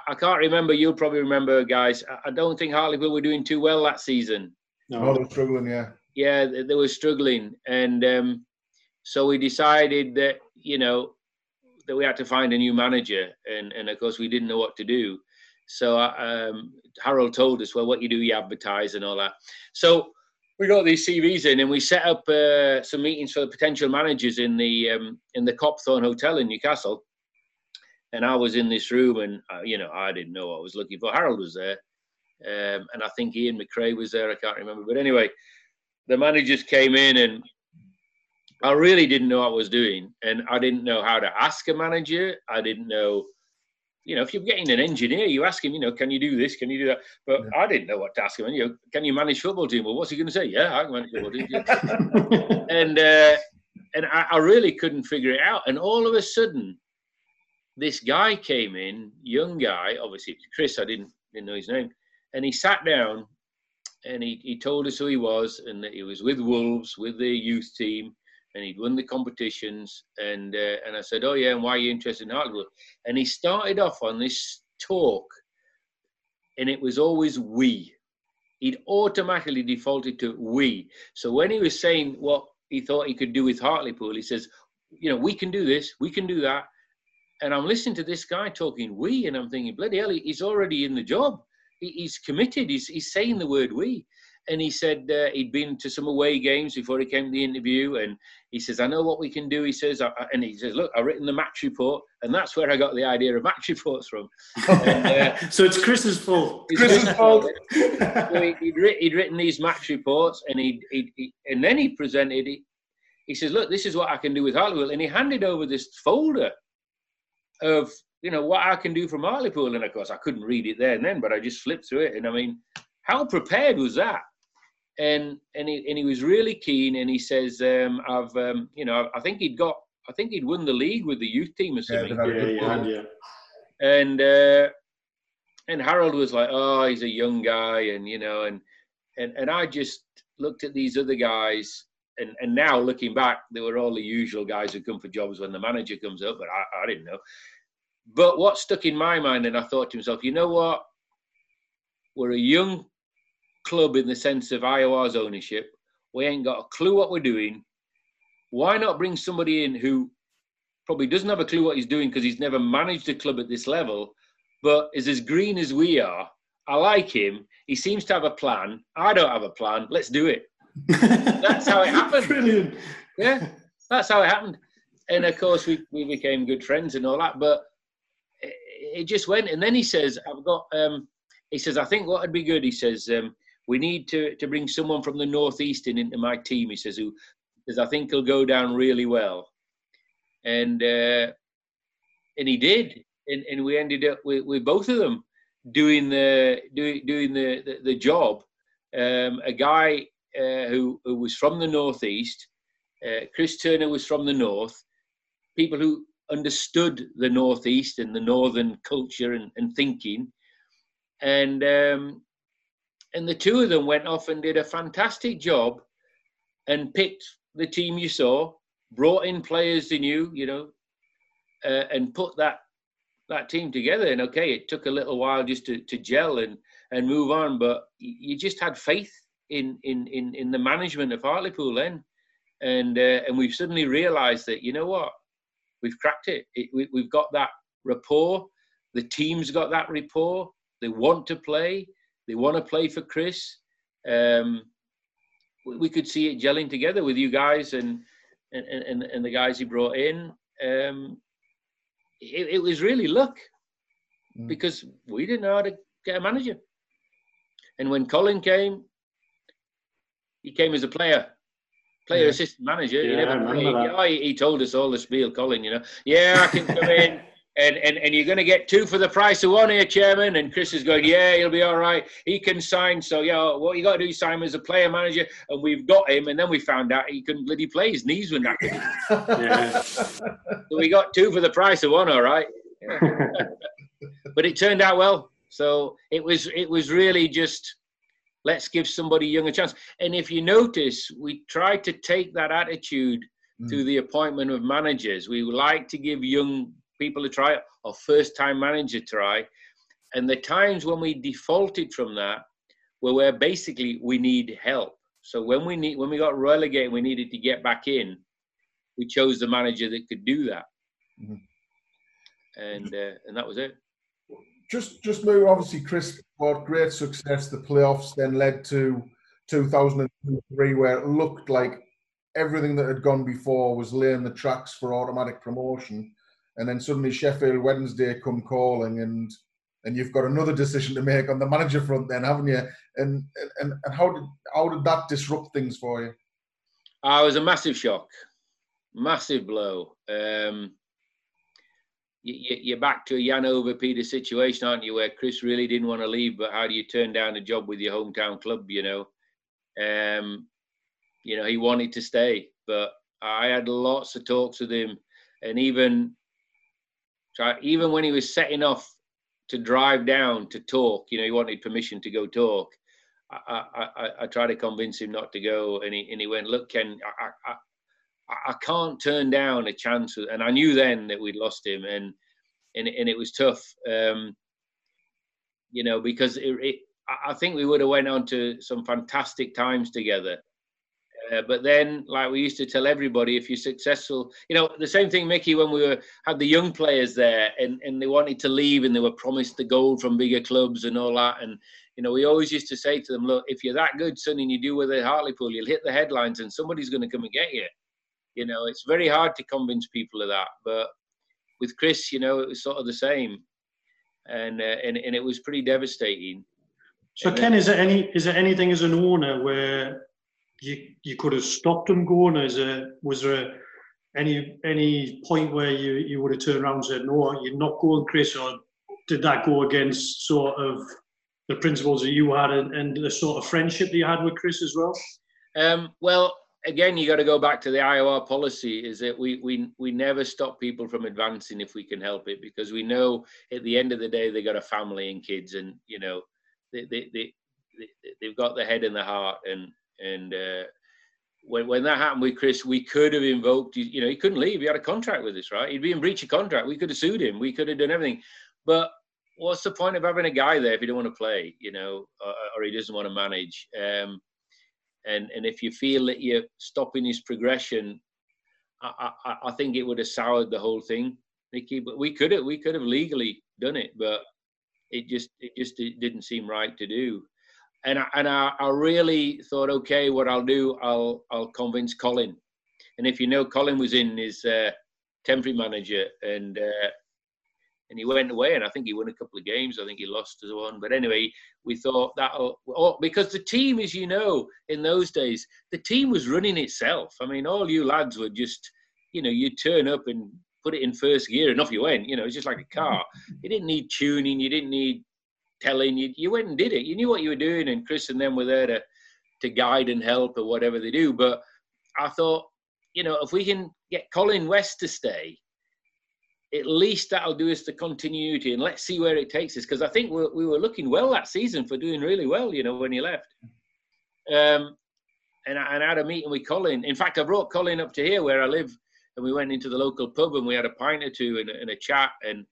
I can't remember. You'll probably remember, guys. I don't think Hartlepool were doing too well that season. No, oh, they were struggling. Yeah. Yeah, they, they were struggling, and um, so we decided that you know that we had to find a new manager, and and of course we didn't know what to do. So um, Harold told us, well, what you do, you advertise and all that. So we got these CVs in, and we set up uh, some meetings for the potential managers in the um, in the Copthorne Hotel in Newcastle. And I was in this room, and uh, you know, I didn't know what I was looking for. Harold was there, um, and I think Ian McRae was there. I can't remember, but anyway, the managers came in, and I really didn't know what I was doing, and I didn't know how to ask a manager. I didn't know you know, if you're getting an engineer, you ask him, you know, can you do this? Can you do that? But yeah. I didn't know what to ask him. You know, can you manage football team? Well, what's he going to say? Yeah, I can manage football team. and uh, and I, I, really couldn't figure it out. And all of a sudden, this guy came in, young guy, obviously Chris. I didn't didn't know his name, and he sat down, and he he told us who he was, and that he was with Wolves, with the youth team and he'd won the competitions. And uh, and I said, "Oh yeah, and why are you interested in Hartlepool?" And he started off on this talk, and it was always we. He'd automatically defaulted to we. So when he was saying what he thought he could do with Hartlepool, he says, "You know, we can do this, we can do that." and I'm listening to this guy talking we, and I'm thinking, bloody hell, he's already in the job. he's committed. He's, he's saying the word we and he said uh, he'd been to some away games before he came to the interview and he says i know what we can do he says. And he says look i've written the match report and that's where i got the idea of match reports from. And, uh, so it's chris's fault. Chris's fault. so he, would he'd written these match reports and he he and then he presented it he says look this is what i can do with hartlepool and he handed over this folder of you know what i can do from hartlepool and of course i couldn't read it there and then but i just flipped through it and i mean how prepared was that and and he and he was really keen. And he says, um, "I've um, you know, I think he'd got, I think he'd won the league with the youth team or something." Yeah, yeah, yeah. And uh, and Harold was like, "Oh, he's a young guy," and you know, and and and I just looked at these other guys. And, and now looking back, they were all the usual guys who come for jobs when the manager comes up, but I, I didn't know. But what stuck in my mind, and I thought to myself, you know what? We're a young club in the sense of IOR's ownership. We ain't got a clue what we're doing. Why not bring somebody in who probably doesn't have a clue what he's doing because he's never managed a club at this level, but is as green as we are? I like him. He seems to have a plan. I don't have a plan. Let's do it. that's how it happened. Brilliant. Yeah, that's how it happened. And of course, we, we became good friends and all that. But it, it just went. And then he says, I've got, um, he says, I think what would be good, he says, um, we need to, to bring someone from the northeast in, into my team. He says, who because I think he'll go down really well, and uh, and he did, and, and we ended up with, with both of them doing the doing doing the the, the job. Um, a guy uh, who who was from the northeast, uh, Chris Turner was from the north. People who understood the northeast and the northern culture and, and thinking, and um, and the two of them went off and did a fantastic job and picked the team you saw, brought in players they knew, you know, uh, and put that that team together. And okay, it took a little while just to, to gel and and move on, but you just had faith in in in, in the management of Hartlepool then, and uh, and we've suddenly realised that you know what, we've cracked it. it we, we've got that rapport. The team's got that rapport. They want to play. They want to play for Chris. Um, we could see it gelling together with you guys and and, and, and the guys he brought in. Um, it, it, was really luck mm. because we didn't know how to get a manager. And when Colin came, he came as a player, player yeah. assistant manager. Yeah, he never. Oh, he told us all the spiel, Colin. You know, yeah, I can come in and, and, and you're going to get two for the price of one here, Chairman. And Chris is going, yeah, he'll be all right. He can sign. So, yeah, what you got to do, Simon, is a player manager. And we've got him. And then we found out he couldn't bloody play. His knees were knackered. yeah. So we got two for the price of one, all right. But it turned out well. So it was it was really just let's give somebody young a chance. And if you notice, we tried to take that attitude mm. to the appointment of managers. We like to give young people to try or first time manager try. And the times when we defaulted from that were where basically we need help. So when we need when we got relegated, we needed to get back in. We chose the manager that could do that, mm-hmm. and uh, and that was it. Just just move. Obviously, Chris got great success. The playoffs then led to 2003, where it looked like everything that had gone before was laying the tracks for automatic promotion and then suddenly Sheffield Wednesday come calling and and you've got another decision to make on the manager front then haven't you and and, and how did how did that disrupt things for you uh, it was a massive shock massive blow um you, you're back to a Jan Ove Peder situation, aren't you? Where Chris really didn't want to leave, but how do you turn down a job with your hometown club? You know, um, you know he wanted to stay, but I had lots of talks with him, and even so even when he was setting off to drive down to talk, you know, he wanted permission to go talk. I, I, I, tried to convince him not to go, and he and he went, "Look, Ken, I, I, I can't turn down a chance." And I knew then that we'd lost him, and and and it was tough, um, you know, because it, it, I think we would have went on to some fantastic times together. Uh, but then, like we used to tell everybody, if you're successful, you know, the same thing, Mickey, when we were had the young players there and, and they wanted to leave and they were promised the gold from bigger clubs and all that. And, you know, we always used to say to them, look, if you're that good, son, and you do with a Hartlepool, you'll hit the headlines and somebody's going to come and get you. You know, it's very hard to convince people of that. But with Chris, you know, it was sort of the same. And, uh, and, and it was pretty devastating. So, Ken, is there any is there anything as an owner where you you could have stopped him going? Is there was there any any point where you, you would have turned around and said no, you're not going, Chris, or did that go against sort of the principles that you had and, and the sort of friendship that you had with Chris as well? Um, well, again, you got to go back to the IOR policy. Is that we we we never stop people from advancing if we can help it because we know at the end of the day they got a family and kids and you know they they, they, they have got the head and the heart and and uh, when, when that happened with Chris, we could have invoked, you know, he couldn't leave. He had a contract with us, right? He'd be in breach of contract. We could have sued him. We could have done everything. But what's the point of having a guy there if he don't want to play, you know, or, or he doesn't want to manage? Um, and and if you feel that you're stopping his progression, I, I, I think it would have soured the whole thing, Nicky. But we could have we could have legally done it, but it just it just it didn't seem right to do and I, and I, I, really thought, okay, what I'll do, I'll I'll convince Colin, and if you know, Colin was in his uh, temporary manager, and uh, and he went away, and I think he won a couple of games. I think he lost as one, but anyway, we thought that'll oh, because the team, as you know, in those days, the team was running itself. I mean, all you lads were just, you know, you turn up and put it in first gear, and off you went. You know, it's just like a car. You didn't need tuning, you didn't need telling you you went and did it. You knew what you were doing and chris and them were there to to guide and help or whatever they do. But i thought you know if we can get colin west to stay at least that'll do us the continuity and let's see where it takes us because i think we, we were looking well that season for doing really well you know when he left. Um, and, I, and I had a meeting with colin. In fact i brought colin up to here where i live and we went into the local pub and we had a pint or two and, and a chat and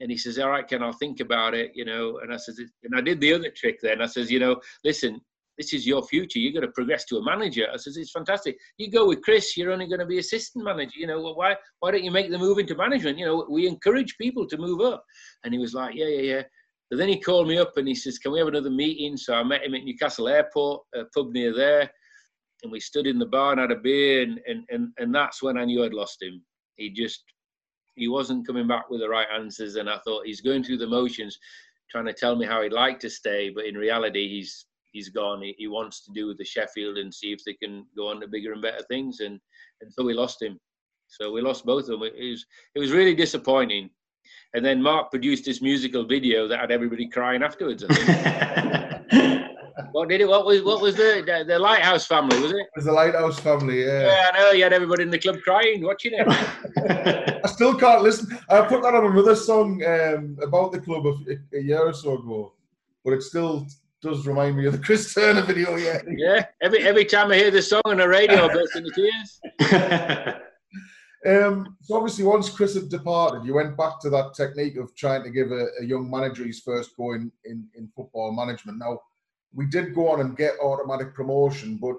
and he says, "All right, Ken, I'll think about it," you know. And I says, and I did the other trick then. I says, you know, listen, this is your future. You're going to progress to a manager. I says, it's fantastic. You go with Chris, you're only going to be assistant manager. You know, well, why why don't you make the move into management? You know, we encourage people to move up. And he was like, yeah, yeah, yeah. But then he called me up and he says, can we have another meeting? So I met him at Newcastle Airport, a pub near there. And we stood in the bar and had a beer. And, and, and, and that's when I knew I'd lost him. He just he wasn't coming back with the right answers, and I thought he's going through the motions, trying to tell me how he'd like to stay, but in reality, he's he's gone. He, he wants to do with the Sheffield and see if they can go on to bigger and better things, and and so we lost him. So we lost both of them. It was it was really disappointing. And then Mark produced this musical video that had everybody crying afterwards. what did it? What was what was the, the, the Lighthouse family? Was it? It was the Lighthouse family. Yeah. Yeah, I know. You had everybody in the club crying, watching it. I still can't listen. I put that on another song um, about the club a, a, year or so ago, but it still does remind me of the Chris Turner video. Yeah. Yeah. Every every time I hear the song on the radio, I burst into tears. Um, so obviously, once Chris had departed, you went back to that technique of trying to give a, a young manager his first go in, in, in football management. Now, we did go on and get automatic promotion, but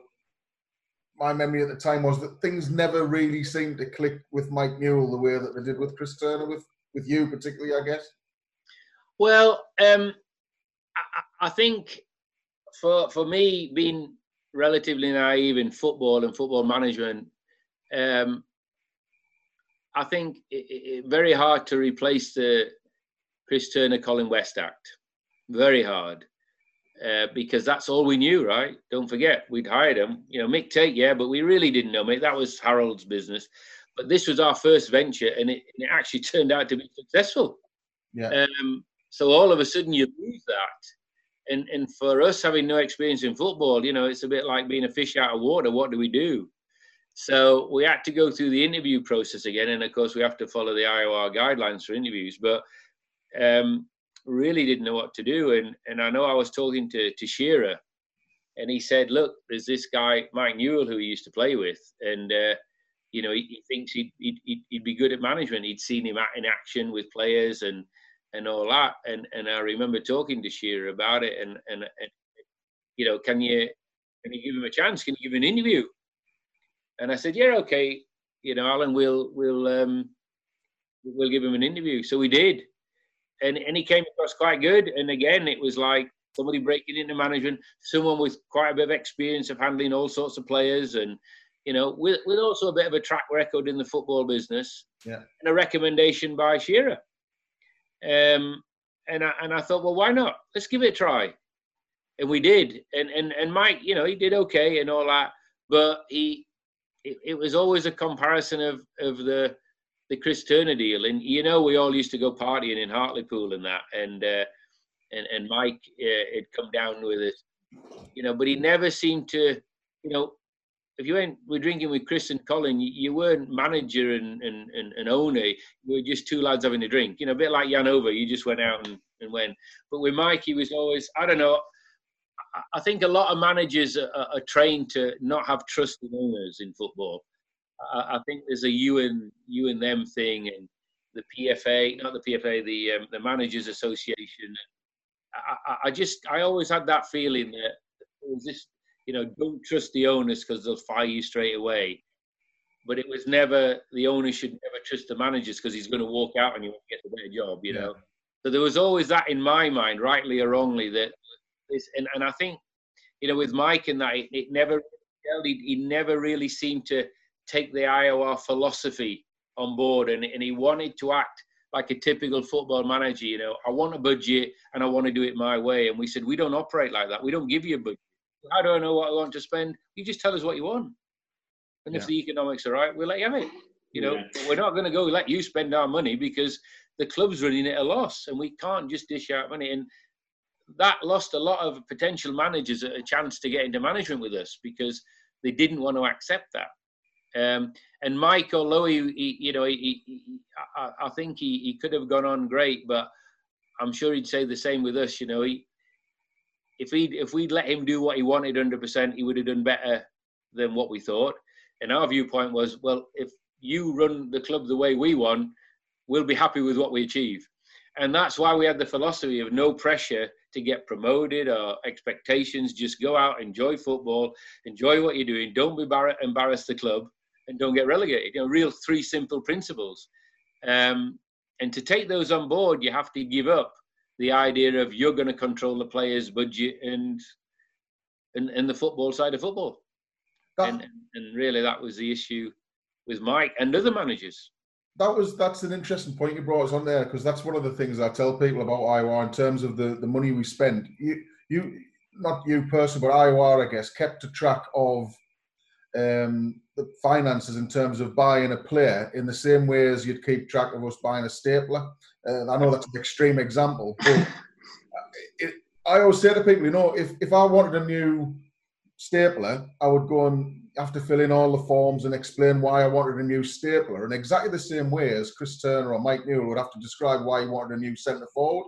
my memory at the time was that things never really seemed to click with Mike Newell the way that they did with Chris Turner, with with you particularly, I guess. Well, um, I, I think for for me being relatively naive in football and football management, um, I think it, it, very hard to replace the Chris Turner Colin West act. Very hard. Uh, because that's all we knew, right? Don't forget, we'd hired him. You know, Mick Tait, yeah, but we really didn't know Mick. That was Harold's business. But this was our first venture, and it, and it actually turned out to be successful. Yeah. Um, so all of a sudden, you lose that. And, and for us having no experience in football, you know, it's a bit like being a fish out of water. What do we do? So we had to go through the interview process again, and of course we have to follow the IOR guidelines for interviews. But um, really didn't know what to do. And and I know I was talking to to Shearer, and he said, "Look, there's this guy Mike Newell who he used to play with, and uh, you know he, he thinks he'd, he'd, he'd be good at management. He'd seen him in action with players and and all that. And and I remember talking to Shearer about it, and and, and you know, can you can you give him a chance? Can you give him an interview? And I said, yeah, okay, you know, Alan, we'll we'll um, we'll give him an interview. So we did, and and he came across quite good. And again, it was like somebody breaking into management, someone with quite a bit of experience of handling all sorts of players, and you know, with with also a bit of a track record in the football business. Yeah. And a recommendation by Shearer. Um, and I and I thought, well, why not? Let's give it a try. And we did. And and and Mike, you know, he did okay and all that, but he it, it was always a comparison of of the the Chris Turner deal. And you know, we all used to go partying in Hartlepool and that. And uh, and and Mike uh, had come down with it, you know, but he never seemed to, you know, if you went were drinking with Chris and Colin, you, you weren't manager and, and, and, and, owner. You were just two lads having a drink. You know, a bit like Jan Ove. You just went out and, and went. But with Mike, he was always, I don't know, I, I think a lot of managers are, are, trained to not have trust in owners in football. I, I, think there's a you and you and them thing and the PFA, not the PFA, the um, the Managers Association. I, I, just I always had that feeling that it was this you know, don't trust the owners because they'll fire you straight away. But it was never the owner should never trust the managers because he's going to walk out and you won't get a better job, you know. So there was always that in my mind, rightly or wrongly, that this, and, and I think, you know, with Mike and that, it, it never, he, he never really seemed to take the IOR philosophy on board and, and he wanted to act like a typical football manager, you know, I want a budget and I want to do it my way. And we said, we don't operate like that. We don't give you a budget. How do I know what I want to spend? You just tell us what you want. And yeah. if the economics are right, we'll let you have it. You know, yeah. we're not going to go let you spend our money because the club's running at a loss and we can't just dish out money. And that lost a lot of potential managers a chance to get into management with us because they didn't want to accept that. Um, and Mike, although he, he you know, he, he, I, I, think he, he could have gone on great, but I'm sure he'd say the same with us. You know, he if we if we'd let him do what he wanted 100%, he would have done better than what we thought. And our viewpoint was, well, if you run the club the way we want, we'll be happy with what we achieve. And that's why we had the philosophy of no pressure to get promoted or expectations. Just go out, enjoy football, enjoy what you're doing. Don't be bar- embarrass the club, and don't get relegated. You know, real three simple principles. Um, and to take those on board, you have to give up the idea of you're going to control the players' budget and and, and the football side of football. That, and, and really, that was the issue with Mike and other managers. That was that's an interesting point you brought us on there because that's one of the things I tell people about IOR in terms of the, the money we spend. You you not you personally, but IOR I guess kept a track of um, the finances in terms of buying a player in the same way as you'd keep track of us buying a stapler. Uh, I know that's an extreme example, but it, I always say to people, you know, if, if I wanted a new stapler, I would go and have to fill in all the forms and explain why I wanted a new stapler. And exactly the same way as Chris Turner or Mike Newell would have to describe why he wanted a new centre forward.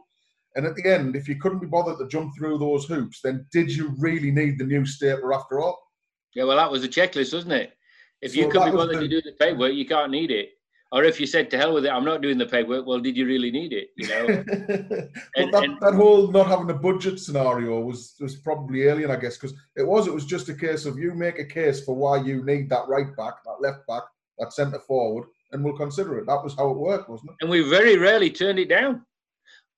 And at the end, if you couldn't be bothered to jump through those hoops, then did you really need the new stapler after all? Yeah, well, that was a checklist, wasn't it? If so you couldn't be bothered the... to do the paperwork, you can't need it. Or if you said to hell with it, I'm not doing the paperwork. Well, did you really need it? You know. and, that, and, that whole not having a budget scenario was was probably alien, I guess, because it was. It was just a case of you make a case for why you need that right back, that left back, that centre forward, and we'll consider it. That was how it worked, wasn't it? And we very rarely turned it down.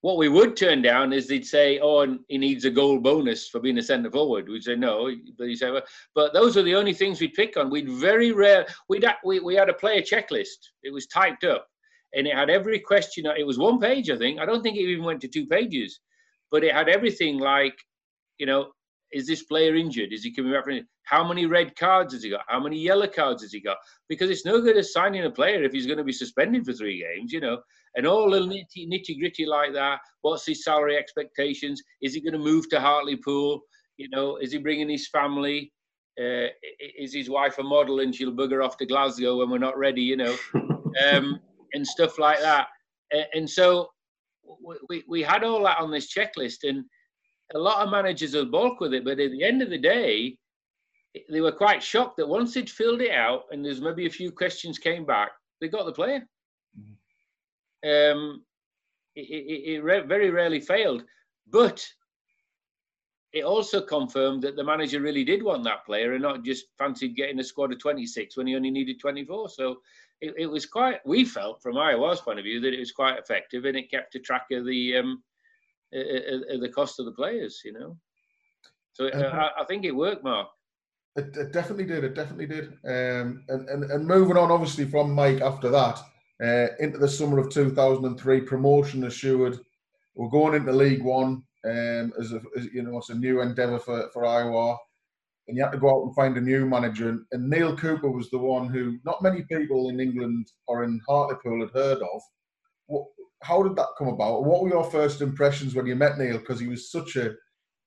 What we would turn down is they'd say, "Oh, he needs a goal bonus for being a centre forward." We'd say no, but he well, "But those are the only things we'd pick on." We'd very rare. We'd we we had a player checklist. It was typed up, and it had every question. It was one page, I think. I don't think it even went to two pages, but it had everything like, you know, is this player injured? Is he coming back from? How many red cards has he got? How many yellow cards has he got? Because it's no good as signing a player if he's going to be suspended for three games, you know, and all the nitty, nitty gritty like that. What's his salary expectations? Is he going to move to Hartlepool? You know, is he bringing his family? Uh, is his wife a model and she'll bugger off to Glasgow when we're not ready, you know, um, and stuff like that. And so we, we had all that on this checklist, and a lot of managers will balk with it, but at the end of the day, they were quite shocked that once they'd filled it out and there's maybe a few questions came back, they got the player. Um, it, it, it, very rarely failed, but it also confirmed that the manager really did want that player and not just fancied getting a squad of 26 when he only needed 24. So it, it was quite, we felt from IOR's point of view that it was quite effective and it kept a track of the um, uh, uh, the cost of the players, you know. So uh, I, I, think it worked, Mark. It, it, definitely did. It definitely did. Um, and, and, and moving on, obviously, from Mike after that, uh, into the summer of 2003, promotion assured. We're going into League One um, as, a, as you know, it's a new endeavour for, for IOR. And you had to go out and find a new manager. And, and Neale Cooper was the one who not many people in England or in Hartlepool had heard of. What, how did that come about? What were your first impressions when you met Neale? Because he was such a, a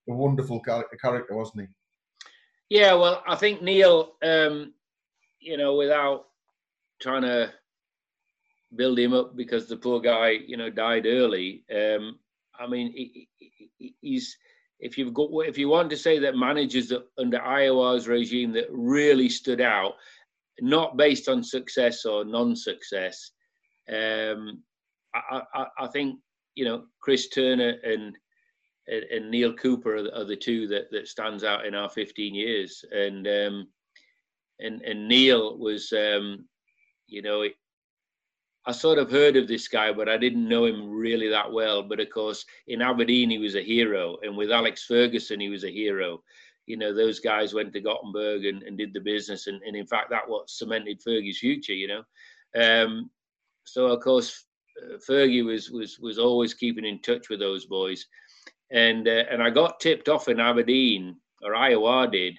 wonderful character, wasn't he? Yeah, well, I think Neale, um, you know, without trying to build him up because the poor guy, you know, died early. Um, I mean, he, he, he's if you've got if you want to say that managers that under IOR's regime that really stood out, not based on success or non-success. Um, I, I, I, think you know Chris Turner and and, and Neale Cooper are the, are the, two that, that stands out in our 15 years, and um, and and Neale was um, you know I sort of heard of this guy, but I didn't know him really that well. But of course, in Aberdeen, he was a hero. And with Alex Ferguson, he was a hero. You know, those guys went to Gothenburg and, and did the business. And, and in fact, that what cemented Fergie's future, you know. Um, so, of course, uh, Fergie was, was, was always keeping in touch with those boys. And, uh, and I got tipped off in Aberdeen, or IOR did,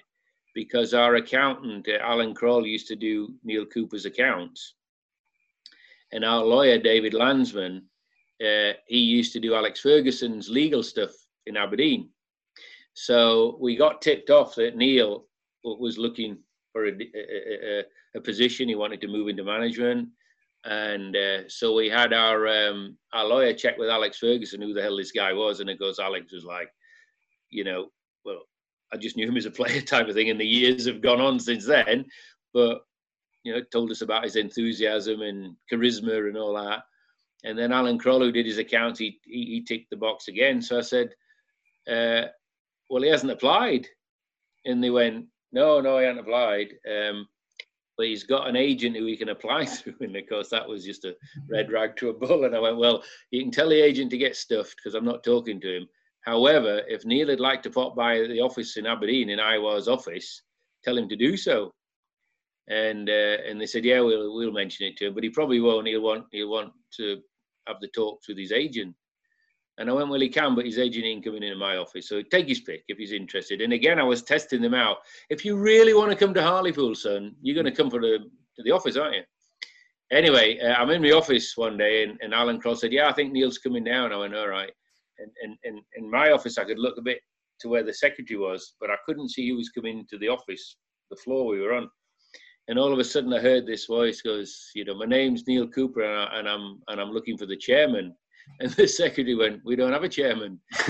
because our accountant, uh, Alan Kroll, used to do Neale Cooper's accounts and our lawyer David Landsman, uh, he used to do Alex Ferguson's legal stuff in Aberdeen. So we got tipped off that Neale was looking for a, a, a position. He wanted to move into management, and uh, so we had our um, our lawyer check with Alex Ferguson who the hell this guy was, and it goes Alex was like, you know, well, I just knew him as a player type of thing, and the years have gone on since then. But you know, told us about his enthusiasm and charisma and all that. And then Alan Kroll, who did his account, he, he, he ticked the box again. So I said, uh, well, he hasn't applied. And they went, no, no, he hasn't applied. Um, but he's got an agent who he can apply through. And of course, that was just a red rag to a bull. And I went, well, you can tell the agent to get stuffed because I'm not talking to him. However, if Neale would like to pop by the office in Aberdeen, in IOR's office, tell him to do so and uh, and they said, yeah, we'll we'll mention it to him, but he probably won't. He'll want he'll want to have the talks with his agent. And I went, well, he can, but his agent ain't coming into my office. So take his pick if he's interested. And again, I was testing them out. If you really want to come to Hartlepool, son, you're going to come for the to the office, aren't you? Anyway, uh, I'm in the office one day, and, and Alan Cross said, yeah, I think Neale's coming down. I went, all right. And, and, and in my office, I could look a bit to where the secretary was, but I couldn't see who was coming to the office, the floor we were on and all of a sudden I heard this voice goes, you know, my name's Neale Cooper, and, I, am and I'm looking for the chairman. And the secretary went, we don't have a chairman.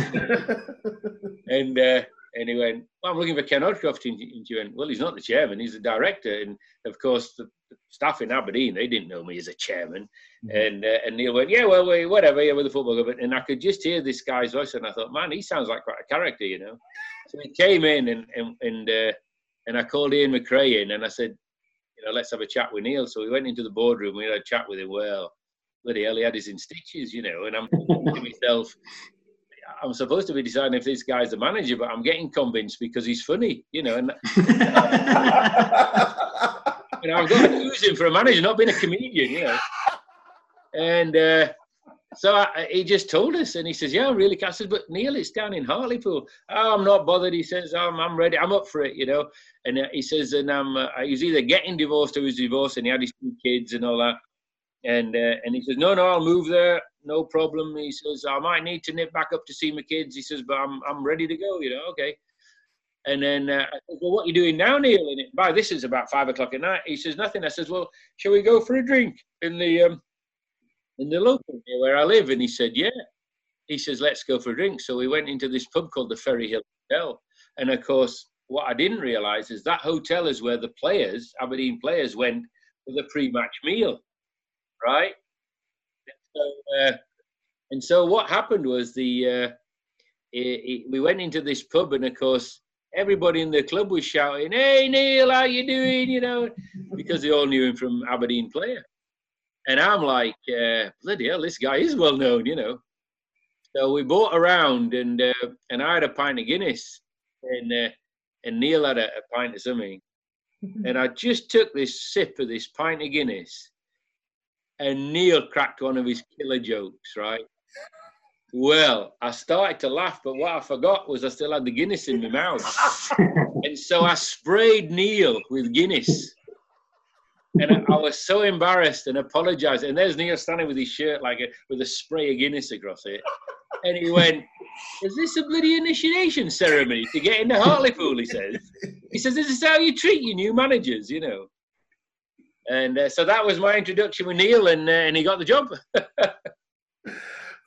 and uh, and he went, well, I'm looking for Ken Hodcroft. And he went, well, he's not the chairman, he's the director. And of course, the, the staff in Aberdeen, they didn't know me as a chairman. Mm-hmm. And uh, and Neale went, yeah, well, whatever, yeah, with the football club. And I could just hear this guy's voice, and I thought, man, he sounds like quite a character, you know. So he came in, and and and, uh, and I called Ian McRae in, and I said, you know, let's have a chat with Neale. So we went into the boardroom, we had a chat with him. Well, bloody hell, he had his in stitches, you know, and I'm thinking to myself, I'm supposed to be deciding if this guy's the manager, but I'm getting convinced because he's funny, you know. And, and I've got to use him for a manager, not being a comedian, you know. And uh, so I, he just told us, and he says, "Yeah, I'm really." I said, "But Neale, it's down in Hartlepool." Oh, I'm not bothered. He says, "I'm, I'm ready. I'm up for it," you know. And uh, he says, "And I'm, uh, he's either getting divorced or he's divorced, and he had his two kids and all that." And uh, and he says, "No, no, I'll move there, no problem." He says, "I might need to nip back up to see my kids." He says, "But I'm, I'm ready to go," you know. Okay. And then uh, I "Well, what are you doing now, Neale?" And it, by this is about five o'clock at night. He says, "Nothing." I says, "Well, shall we go for a drink in the?" Um, in the local here where I live? And he said, yeah. He says, let's go for a drink. So we went into this pub called the Ferry Hill Hotel. And of course, what I didn't realize is that hotel is where the players, Aberdeen players, went for the pre-match meal, right? So, uh, and so what happened was the uh, he, we went into this pub, and of course, everybody in the club was shouting, "Hey Neale, how you doing?" You know, because they all knew him from Aberdeen player. And I'm like, uh, bloody hell, this guy is well known, you know. So we bought around, and uh, and I had a pint of Guinness, and uh, and Neale had a, a pint of something, and I just took this sip of this pint of Guinness, and Neale cracked one of his killer jokes, right? Well, I started to laugh, but what I forgot was I still had the Guinness in my mouth. and so I sprayed Neale with Guinness. And I, I was so embarrassed and apologized. And there's Neale standing with his shirt like a, with a spray of Guinness across it. And he went, Is this a bloody initiation ceremony to get into Hartlepool? He says. He says, This is how you treat your new managers, you know. And uh, so that was my introduction with Neale, and, uh, and he got the job.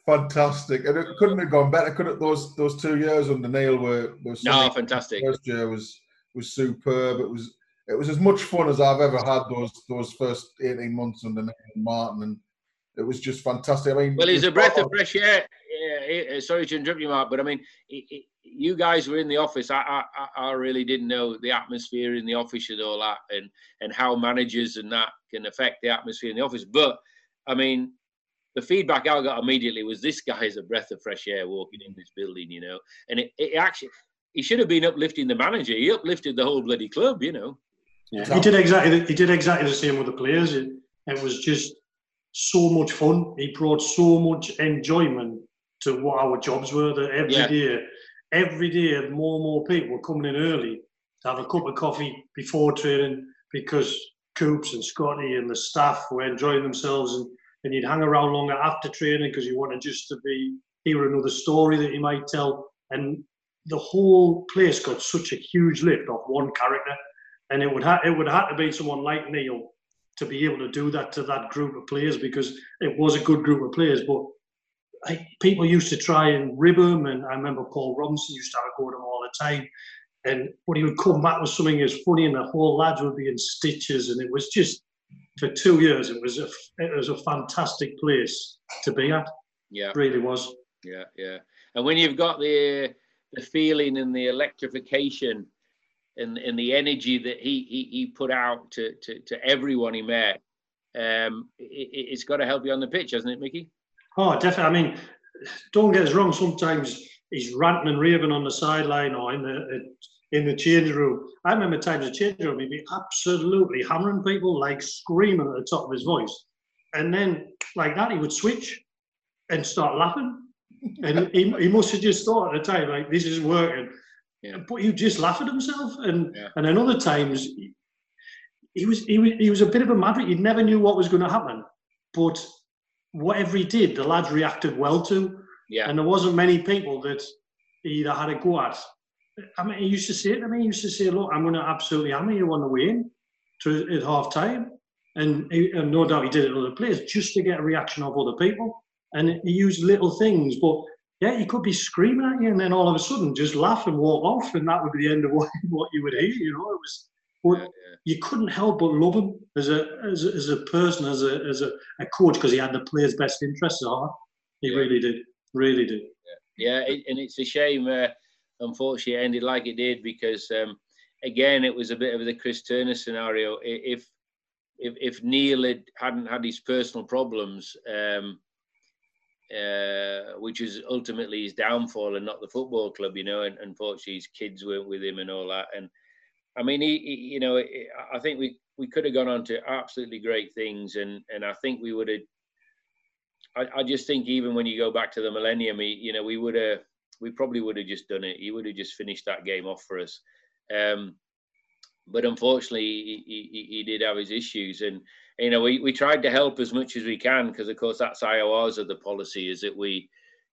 fantastic, and it couldn't have gone better. Could it? Those those two years under Neale were were no fantastic. First year was was superb. It was it was as much fun as I've ever had those those first eighteen months under Martin, and it was just fantastic. I mean, well, he's a breath of fresh air. Yeah, eh, sorry to interrupt you, Mark, but I mean, it, it, you guys were in the office. I, I I really didn't know the atmosphere in the office and all that, and and how managers and that can affect the atmosphere in the office. But I mean, the feedback I got immediately was this guy is a breath of fresh air walking in this building, you know. And it, it actually, he should have been uplifting the manager. He uplifted the whole bloody club, you know. Yeah, he did exactly. He did exactly the same with the players. It, it was just so much fun. He brought so much enjoyment to what our jobs were. That every yeah. day, every day, more and more people were coming in early to have a cup of coffee before training because Coops and Scotty and the staff were enjoying themselves and and you'd hang around longer after training because you wanted just to be hear another story that he might tell. And the whole place got such a huge lift off one character, and it would have it would have to be someone like Neale to be able to do that to that group of players because it was a good group of players. But I, people used to try and rib him, and I remember Paul Robinson used to have a go at him all the time. And when he would come back with something as funny, and the whole lads would be in stitches, and it was just for two years, it was a it was a fantastic place to be at. Yeah, it really was. Yeah, yeah. And when you've got the the feeling and the electrification and and the energy that he he, he put out to, to to everyone he met, um, it, has got to help you on the pitch, hasn't it, Mickey? Oh, definitely. I mean, don't get us wrong. Sometimes he's ranting and raving on the sideline or in the in the change room. I remember times the change room, he'd be absolutely hammering people, like screaming at the top of his voice. And then, like that, he would switch and start laughing. And he, he must have just thought at the time, like, this is working. Yeah. But he'd just laugh at himself. And yeah. and then other times, he, was, he was he was a bit of a maverick. He never knew what was going to happen. But whatever he did, the lads reacted well to. Yeah. And there wasn't many people that he either had a go at I mean, he used to say it to me. He used to say, "Look, I'm going to absolutely hammer you on the way in to at half time," and, he, and no doubt he did it at other players just to get a reaction of other people. And he used little things, but yeah, he could be screaming at you, and then all of a sudden just laugh and walk off, and that would be the end of what, what you would hear. You know, it was. But yeah, yeah. you couldn't help but love him as a as a, as a person, as a as a, a coach, because he had the players' best interests at heart. He yeah. really did, really did. Yeah, and it's a shame. Uh, unfortunately, it ended like it did because, um, again, it was a bit of the Chris Turner scenario. If if, if Neale had, hadn't had his personal problems, um, uh, which is ultimately his downfall and not the football club, you know, and unfortunately his kids weren't with him and all that. And I mean, he, he you know, I think we, we could have gone on to absolutely great things, and and I think we would have. I, I just think even when you go back to the millennium, he, you know, we would have we probably would have just done it. He would have just finished that game off for us. Um, but unfortunately, he, he, he, did have his issues, and you know we, we tried to help as much as we can because of course that's IORs of the policy is that we,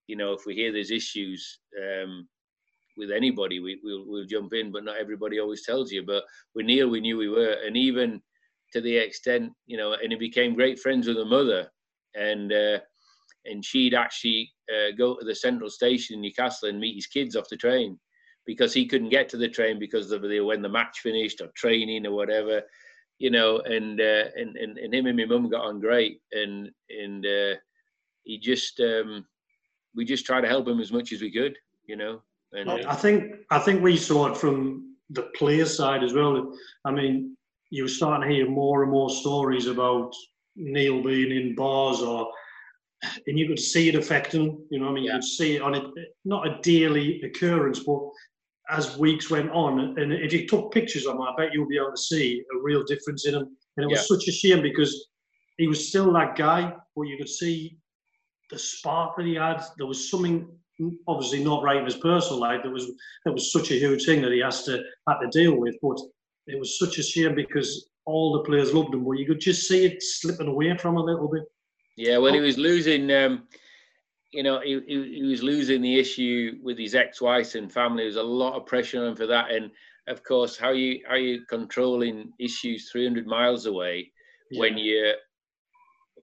you know, if we hear there's issues um, with anybody, we, we'll, we'll jump in, but not everybody always tells you. But with Neale, we knew we were, and even to the extent, you know, and he became great friends with the mother, and uh, and she'd actually uh, go to the central station in Newcastle and meet his kids off the train because he couldn't get to the train because of the when the match finished or training or whatever, you know. And uh, and, and and him and my mum got on great, and and uh, he just um, we just tried to help him as much as we could. you know. And I think I think we saw it from the player side as well. I mean, you were starting to hear more and more stories about Neale being in bars or and you could see it affecting you know I mean yeah. you could see it on it not a daily occurrence but as weeks went on and if you took pictures of him I bet you'll be able to see a real difference in him and it was yeah. such a shame because he was still that guy but you could see the spark that he had there was something obviously not right in his personal life there was that was such a huge thing that he has to had to deal with but it was such a shame because all the players loved him, but you could just see it slipping away from a little bit. Yeah, when he was losing. Um, you know, he, he, he was losing the issue with his ex-wife and family. There was a lot of pressure on him for that, and of course, how you how you controlling issues 300 miles away yeah. when you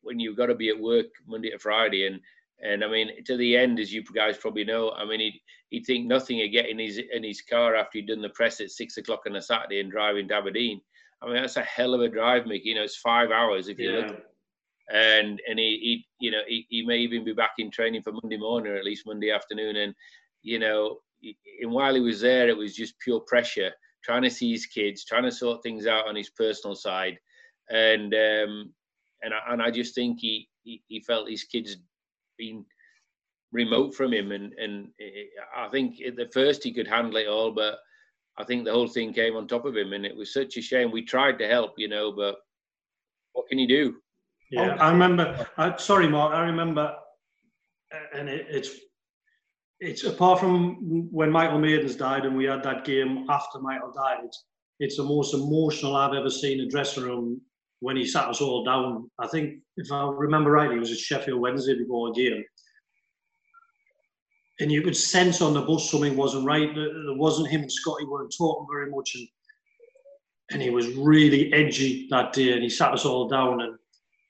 when you've got to be at work Monday to Friday, and and I mean, to the end, as you guys probably know, I mean, he'd, he'd think nothing of getting his in his car after he'd done the press at six o'clock on a Saturday and driving to Aberdeen. I mean, that's a hell of a drive, Mick. You know, it's five hours if you yeah. look. And and he, he you know he, he may even be back in training for Monday morning or at least Monday afternoon. And you know, and while he was there, it was just pure pressure, trying to see his kids, trying to sort things out on his personal side, and um, and I, and I just think he, he he felt his kids been remote from him, and and I think at the first he could handle it all, but I think the whole thing came on top of him, and it was such a shame. We tried to help, you know, but what can you do? Oh, yeah, I remember. I, sorry, Mark. I remember, and it, it's it's apart from when Michael Maidens died, and we had that game after Michael died. It's it's the most emotional I've ever seen a dressing room when he sat us all down. I think, if I remember right, he was at Sheffield Wednesday before a game, and you could sense on the bus something wasn't right. There wasn't him and Scotty weren't talking very much, and and he was really edgy that day. And he sat us all down, and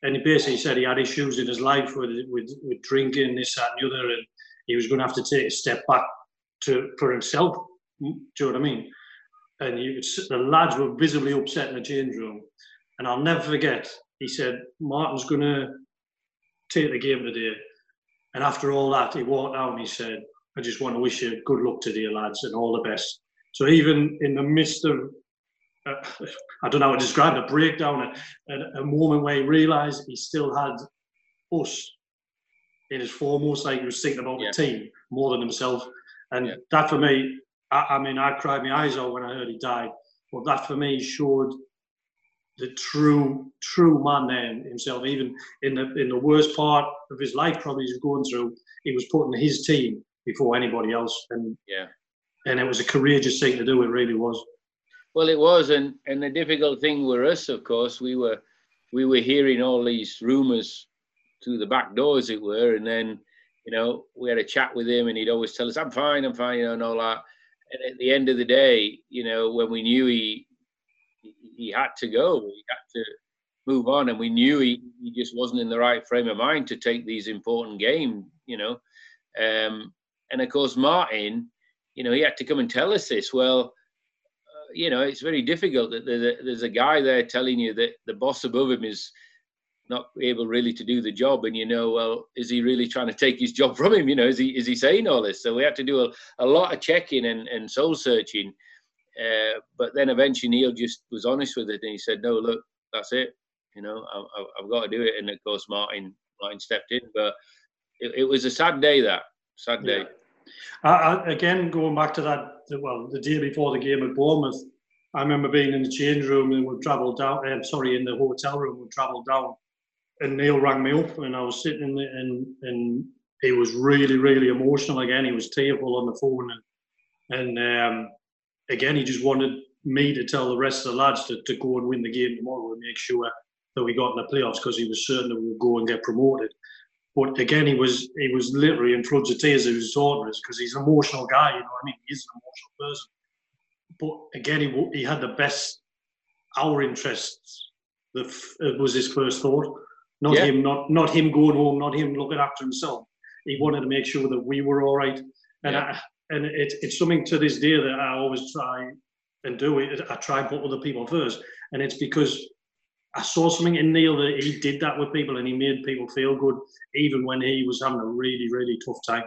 and he basically said he had issues in his life with with, with drinking, this, that, and the other, and he was going to have to take a step back to for himself. Mm, do you know what I mean? And the lads were visibly upset in the change room, and I'll never forget. He said Martin's going to take the game today and after all that, he walked out and he said, I just want to wish you good luck today, lads, and all the best. So even in the midst of, uh, I don't know how to describe it, a breakdown, a, a moment where he realised he still had us in his foremost, like he was thinking about yeah. the team more than himself. And yeah. that for me, I, I mean, I cried my eyes out when I heard he died. But that for me showed the true true man then himself. Even in the in the worst part of his life, probably he's going through, he was putting his team before anybody else, and yeah, and it was a courageous thing to do. It really was. Well, it was, and and the difficult thing with us, of course, we were we were hearing all these rumours through the back door, as it were, and then you know we had a chat with him, and he'd always tell us, "I'm fine, I'm fine," you know, and all that. And at the end of the day, you know, when we knew he he had to go. He had to move on, and we knew he, he just wasn't in the right frame of mind to take these important games. You know, um, and of course Martin, you know, he had to come and tell us this. Well, you know, it's very difficult that there's a, there's a guy there telling you that the boss above him is not able really to do the job and you know well is he really trying to take his job from him you know is he is he saying all this so we had to do a, a lot of checking and, and soul searching uh, but then eventually Neale just was honest with it and he said, "No, look, that's it. You know, I, have got to do it." And of course, Martin Martin stepped in, but it, it was a sad day. That sad day. Yeah. Again, going back to that, well, the day before the game at Bournemouth, I remember being in the change room and we travelled down. I'm sorry, in the hotel room, we travelled down, and Neale rang me up, and I was sitting in the, and and he was really, really emotional again. He was tearful on the phone, and and um, again, he just wanted me to tell the rest of the lads to, to go and win the game tomorrow and make sure that we got in the playoffs because he was certain that we would go and get promoted. But again, he was he was literally in floods of tears. He was talking us because he's an emotional guy. You know, what I mean, he's an emotional person. But again, he he had the best our interests. That uh, was his first thought. Not yeah. him, not not him going home, not him looking after himself. He wanted to make sure that we were all right. And yeah and it, it's something to this day that I always try and do. It I try and put other people first, and it's because I saw something in Neale that he did that with people, and he made people feel good, even when he was having a really, really tough time.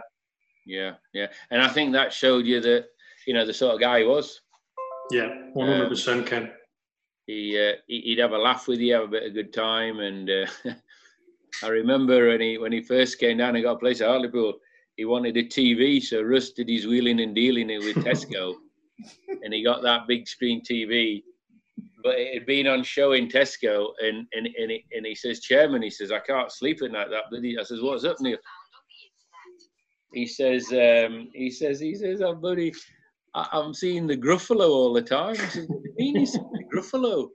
Yeah, yeah, and I think that showed you that you know the sort of guy he was. Yeah, one hundred percent, Ken. He uh, he'd have a laugh with you, have a bit of good time, and uh, I remember when he when he first came down and got a place at Hartlepool, he wanted a TV, so Russ did his wheeling and dealing it with Tesco, and he got that big screen TV. But it had been on show in Tesco, and and and he, and he says, Chairman, he says, I can't sleep at night. That bloody. I says, What's up, Neale? He says, um, he says, he says, oh, buddy, I, am seeing the Gruffalo all the time. I said, what do you mean he's the Gruffalo?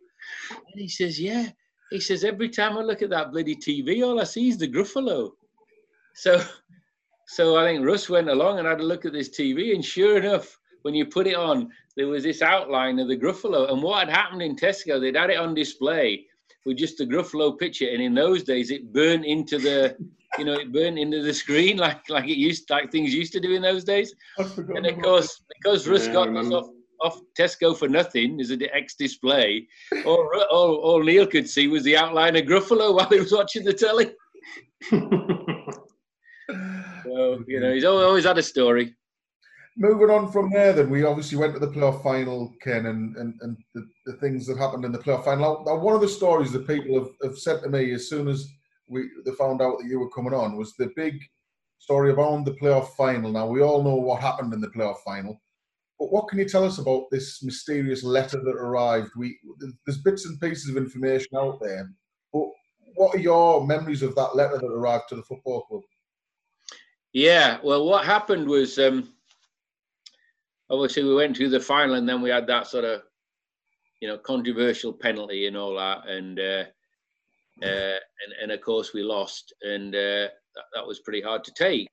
And he says, yeah. He says, every time I look at that bloody TV, all I see is the Gruffalo. So, so I think Russ went along and had a look at this TV, and sure enough, when you put it on, there was this outline of the Gruffalo. And what had happened in Tesco, they'd had it on display with just the Gruffalo picture, and in those days, it burnt into the you know, it burnt into the screen like like it used like things used to do in those days. And of course, because Russ yeah, got us off, off Tesco for nothing as an X display, all, all, all Neale could see was the outline of Gruffalo while he was watching the telly. so, you know, he's always had a story. Moving on from there, then we obviously went to the playoff final, Ken, and, and, and the, the things that happened in the playoff final. Now, one of the stories that people have, have said to me as soon as we they found out that you were coming on was the big story around the playoff final. Now we all know what happened in the playoff final, but what can you tell us about this mysterious letter that arrived? We there's bits and pieces of information out there, but what are your memories of that letter that arrived to the football club? Yeah, well, what happened was um, obviously we went to the final, and then we had that sort of you know controversial penalty and all that, and. Uh, uh, and, and of course we lost, and uh, that, that, was pretty hard to take.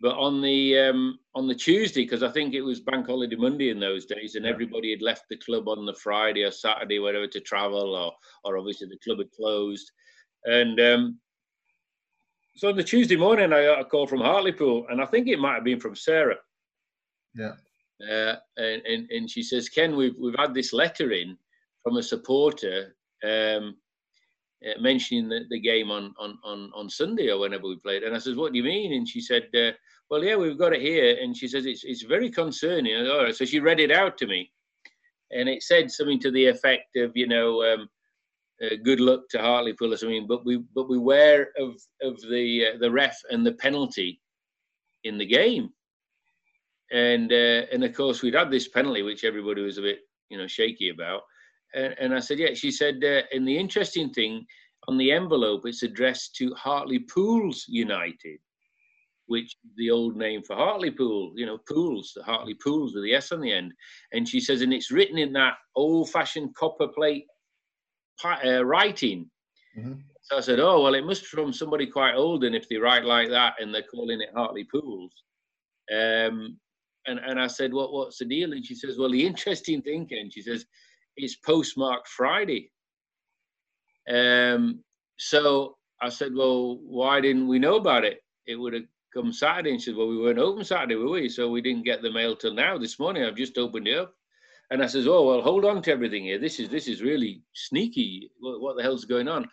But on the um, on the Tuesday, because I think it was Bank Holiday Monday in those days, and yeah. everybody had left the club on the Friday or Saturday, whatever, to travel, or or obviously the club had closed, and um, so on the Tuesday morning, I got a call from Hartlepool, and I think it might have been from Sarah. Yeah. Uh, and, and, and she says, Ken, we've we've had this letter in from a supporter um, uh, mentioning the, the game on, on, on, on Sunday or whenever we played. And I says, what do you mean? And she said, uh, well, yeah, we've got it here. And she says, it's, it's very concerning. All right. So she read it out to me. And it said something to the effect of, you know, um, uh, good luck to Hartlepool or something, but we but beware of of the uh, the ref and the penalty in the game. And uh, and of course we'd had this penalty, which everybody was a bit you know shaky about and, and I said, yeah. She said, uh, and the interesting thing on the envelope, it's addressed to Hartley Pools United, which is the old name for Hartley Hartlepool, you know, pools, the Hartley Pools with the S on the end. And she says, and it's written in that old-fashioned copper plate uh, writing. Mm-hmm. So I said, oh, well, it must be from somebody quite old, and if they write like that and they're calling it Hartlepools. Um, and, and I said, what, what's the deal? And she says, well, the interesting thing, Ken, she says, is postmarked Friday. Um, so I said, well, why didn't we know about it? It would have come Saturday. And she said, well, we weren't open Saturday, were we? So we didn't get the mail till now. This morning, I've just opened it up. And I says, oh, well, hold on to everything here. This is this is really sneaky. What, what the hell's going on?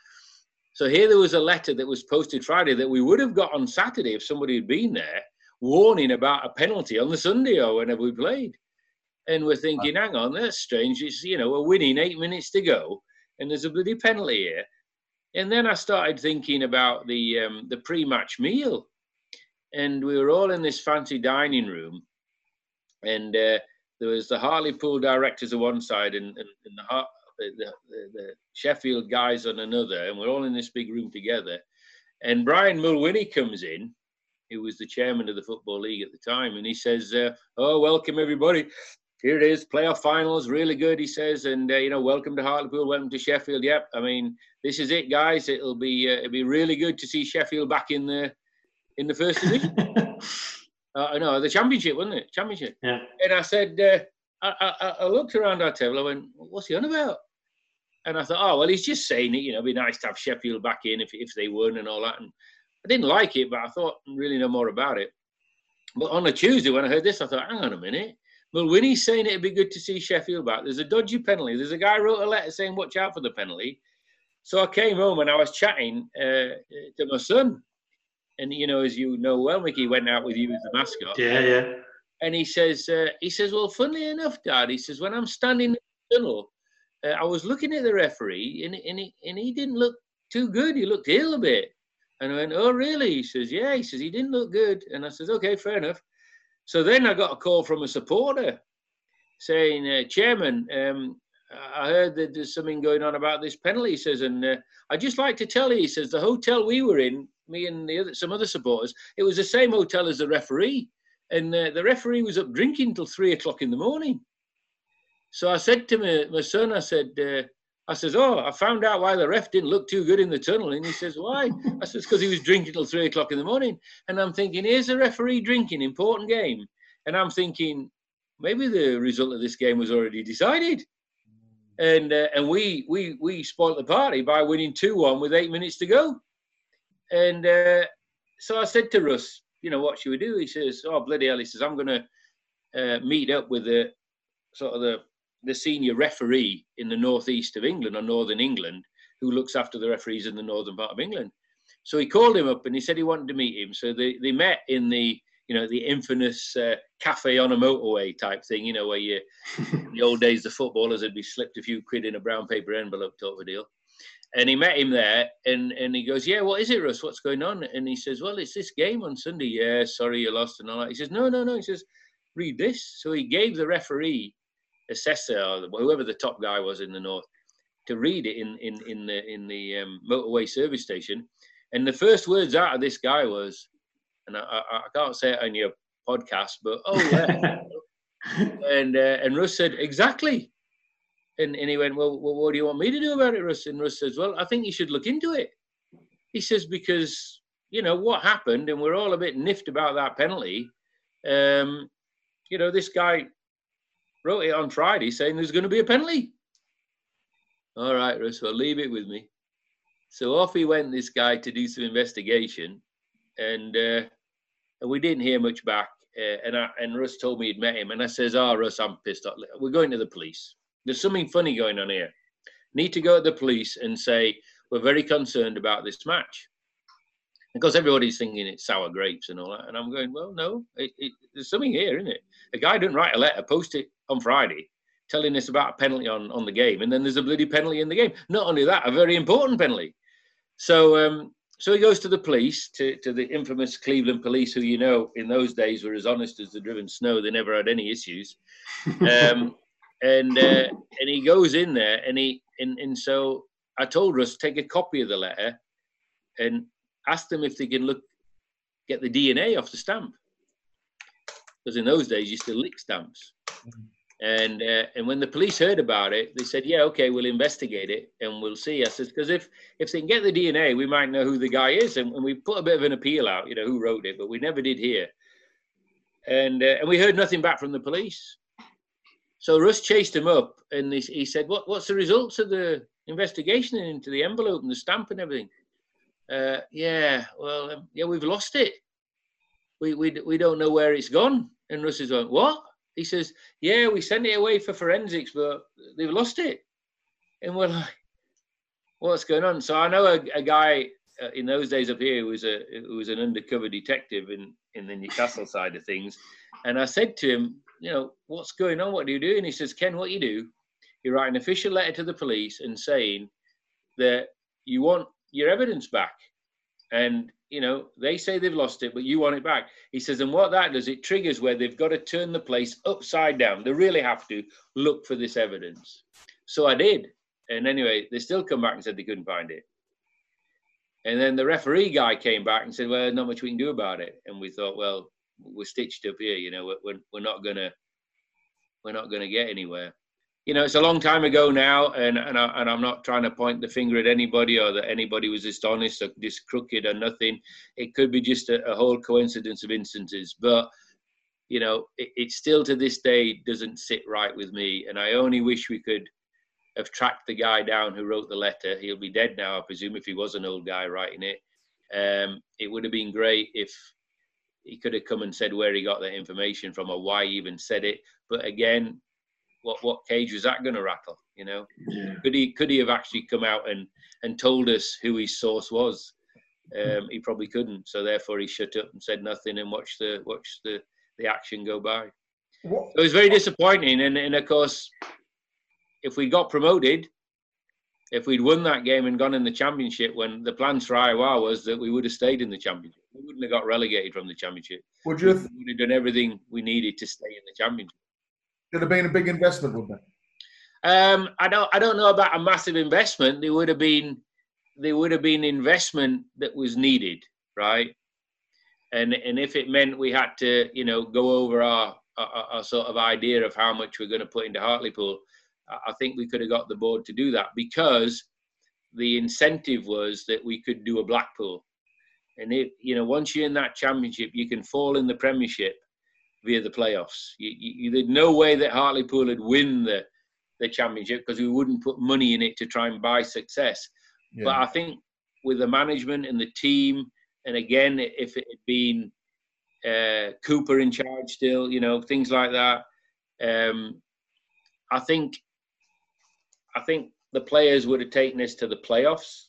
So here there was a letter that was posted Friday that we would have got on Saturday if somebody had been there, warning about a penalty on the Sunday or whenever we played. And we're thinking, hang on, that's strange. It's, you know, we're winning eight minutes to go and there's a bloody penalty here. And then I started thinking about the, um, the pre-match meal. And we were all in this fancy dining room. And uh, there was the Hartlepool directors on one side and, and, and the, the, the, the, Sheffield guys on another. And we're all in this big room together. And Brian Mawhinney comes in, who was the chairman of the Football League at the time. And he says, uh, oh, welcome everybody here it is, playoff finals, really good, he says, and uh, you know, welcome to Hartlepool, welcome to Sheffield. Yep, I mean, this is it, guys. It'll be uh, it'll be really good to see Sheffield back in the in the first division. uh, I know the championship, wasn't it? Championship. Yeah. And I said, uh, I, I, I, looked around our table. I went, what's he on about? And I thought, oh well, he's just saying it. You know, it'd be nice to have Sheffield back in if if they won and all that. And I didn't like it, but I thought really know more about it. But on a Tuesday when I heard this, I thought, hang on a minute Mawhinney's saying it'd be good to see Sheffield back. There's a dodgy penalty. There's a guy wrote a letter saying watch out for the penalty. So I came home and I was chatting uh, to my son, and you know, as you know well, Mickey went out with you as the mascot. Yeah, yeah. And he says, uh, he says, well, funnily enough, Dad, he says, when I'm standing in the tunnel, uh, I was looking at the referee, and and he, and he didn't look too good. He looked ill a bit. And I went, oh, really? He says, yeah. He says, he didn't look good. And I says, okay, fair enough. So then I got a call from a supporter saying, uh, Chairman, um, I heard that there's something going on about this penalty. He says, and uh, I'd just like to tell you, he says, the hotel we were in, me and the other, some other supporters, it was the same hotel as the referee. And uh, the referee was up drinking till three o'clock in the morning. So I said to my, my son, I said, uh, I says, oh, I found out why the ref didn't look too good in the tunnel. And he says, why? I says, because he was drinking till three o'clock in the morning. And I'm thinking, here's a referee drinking, important game. And I'm thinking, maybe the result of this game was already decided. And uh, and we we we spoilt the party by winning two one with eight minutes to go. And uh, so I said to Russ, you know, what should we do? He says, oh bloody hell! He says, I'm going to uh, meet up with the sort of the the senior referee in the northeast of England or northern England, who looks after the referees in the northern part of England. So he called him up and he said he wanted to meet him. So they, they met in the you know the infamous uh, cafe on a motorway type thing. You know where you in the old days the footballers had be slipped a few quid in a brown paper envelope type of deal. And he met him there, and, and he goes, "Yeah, what is it, Russ? What's going on?" And he says, "Well, it's this game on Sunday. Yeah, sorry you lost and all that." He says, "No, no, no." He says, "Read this." So he gave the referee assessor or whoever the top guy was in the north to read it in in in the in the um, motorway service station, and the first words out of this guy was, and I, I, I can't say it on your podcast, but oh yeah, and uh, and Russ said exactly, and and he went, well, well, what do you want me to do about it, Russ? And Russ says, well, I think you should look into it. He says because you know what happened, and we're all a bit niffed about that penalty. Um, you know, this guy wrote it on Friday saying there's going to be a penalty. All right, Russ, well, leave it with me. So off he went, this guy, to do some investigation, and uh, and we didn't hear much back. Uh, and I, and Russ told me he'd met him, and I says, "Oh, Russ, I'm pissed off. We're going to the police. There's something funny going on here. Need to go to the police and say we're very concerned about this match." because everybody's thinking it's sour grapes and all that. And I'm going, well, no, it, it, there's something here, isn't it? A guy didn't write a letter, post it on Friday, telling us about a penalty on, on the game, and then there's a bloody penalty in the game. Not only that, a very important penalty. So um, so he goes to the police, to, to the infamous Cleveland police, who you know in those days were as honest as the driven snow. They never had any issues. Um, and uh, and he goes in there, and he and, and so I told Russ take a copy of the letter, and ask them if they can look get the DNA off the stamp because in those days you still lick stamps. And uh, and when the police heard about it, they said, "Yeah, okay, we'll investigate it and we'll see." I said, "Because if if they can get the DNA, we might know who the guy is." And, and, we put a bit of an appeal out, you know, who wrote it, but we never did hear. And uh, and we heard nothing back from the police. So Russ chased him up, and he, he said, "What what's the results of the investigation into the envelope and the stamp and everything?" Uh, yeah, well, um, yeah, we've lost it. We, we we don't know where it's gone. And Russ is going, what? He says, yeah, we sent it away for forensics, but they've lost it. And we're like, what's going on? So I know a, a guy uh, in those days up here who was a who was an undercover detective in in the Newcastle side of things, and I said to him, you know, what's going on? What do you do? And he says, Ken, what do you do, you write an official letter to the police and saying that you want your evidence back, and you know, they say they've lost it, but you want it back. He says, and what that does, it triggers where they've got to turn the place upside down. They really have to look for this evidence. So I did. And anyway, they still come back and said they couldn't find it. And then the referee guy came back and said, well, not much we can do about it. And we thought, well, we're stitched up here, you know, we're, we're not gonna, we're not gonna get anywhere you know, it's a long time ago now, and and, I, and I'm not trying to point the finger at anybody or that anybody was dishonest or just crooked or nothing. It could be just a, a whole coincidence of instances, but you know, it, it still to this day doesn't sit right with me, and I only wish we could have tracked the guy down who wrote the letter. He'll be dead now, I presume, if he was an old guy writing it. Um, it would have been great if he could have come and said where he got that information from or why he even said it. But again, what what cage was that going to rattle? You know, yeah. could he could he have actually come out and and told us who his source was? um, he probably couldn't. So therefore, he shut up and said nothing and watched the watched the the action go by. What? it was very disappointing, and and of course, if we got promoted, if we'd won that game and gone in the championship, when the plans for IOR was that we would have stayed in the championship, we wouldn't have got relegated from the championship. Would you? Have, we would have done everything we needed to stay in the championship. It'd have been a big investment, wouldn't it? Um, I don't. I don't know about a massive investment. There would have been. There would have been investment that was needed, right? And and if it meant we had to, you know, go over our our, our sort of idea of how much we're going to put into Hartlepool, I think we could have got the board to do that because the incentive was that we could do a Blackpool. And if you know, once you're in that championship, you can fall in the Premiership via the playoffs. You, you, there's no way that Hartlepool would win the the championship because we wouldn't put money in it to try and buy success. Yeah. But I think with the management and the team, and again, if it had been uh, Cooper in charge still, you know, things like that, um, I think I think the players would have taken us to the playoffs,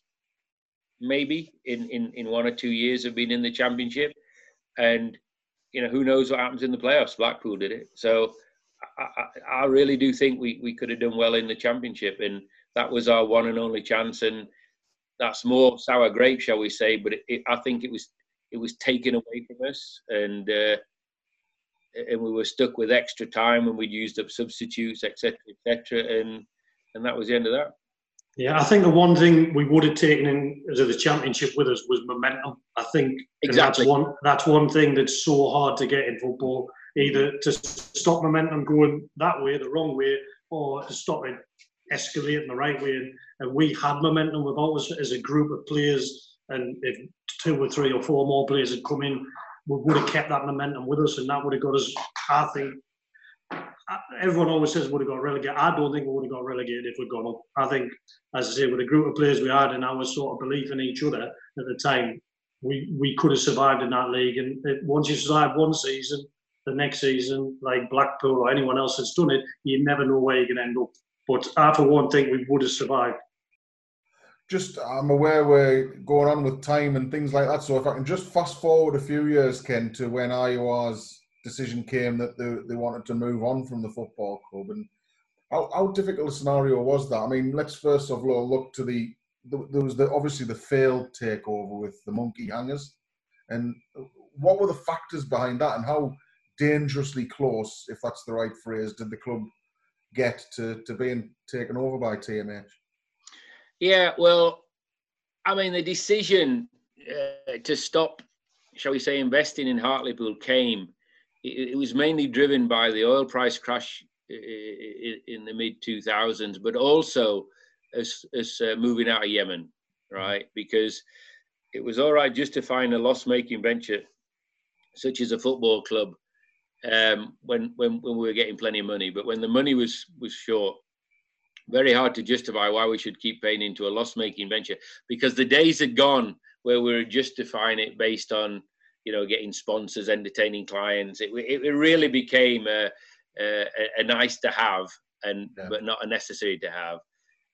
maybe in, in, in one or two years of being in the championship. And, you know, who knows what happens in the playoffs? Blackpool did it. So I, I, really do think we, we could have done well in the championship, and that was our one and only chance. And that's more sour grape, shall we say? But it, it, I think it was it was taken away from us, and uh, and we were stuck with extra time, and we'd used up substitutes, etc., etc., and and that was the end of that. Yeah, I think the one thing we would have taken in to the championship with us was momentum. I think exactly that's one that's one thing that's so hard to get in football either to stop momentum going that way, the wrong way, or to stop it escalating the right way. And, and we had momentum about us as a group of players. And if two or three or four more players had come in, we would have kept that momentum with us, and that would have got us. I think everyone always says we would have got relegated. I don't think we would have got relegated if we'd gone up. I think, as I say, with the group of players we had and our sort of belief in each other at the time, we we could have survived in that league. And it, once you survive one season, the next season, like Blackpool or anyone else that's done it, you never know where you're going to end up. But I, for one, think we would have survived. Just, I'm aware we're going on with time and things like that. So if I can just fast forward a few years, Ken, to when IOR's decision came that they, they wanted to move on from the football club, and how, how difficult a scenario was that? I mean, let's first of all look to the there was the, obviously the failed takeover with the monkey hangers, and what were the factors behind that, and how dangerously close, if that's the right phrase, did the club get to, to being taken over by TMH? Yeah, well, I mean, the decision uh, to stop, shall we say, investing in Hartlepool came. It, was mainly driven by the oil price crash in, the mid 2000s, but also as, uh, moving out of Yemen, right? Because it was all right justifying a loss making venture such as a football club um, when, when when we were getting plenty of money. But when the money was was short, very hard to justify why we should keep paying into a loss-making venture because the days had gone where we were justifying it based on you know getting sponsors, entertaining clients. It it, really became a, a, a nice to have and yeah. but not a necessary to have.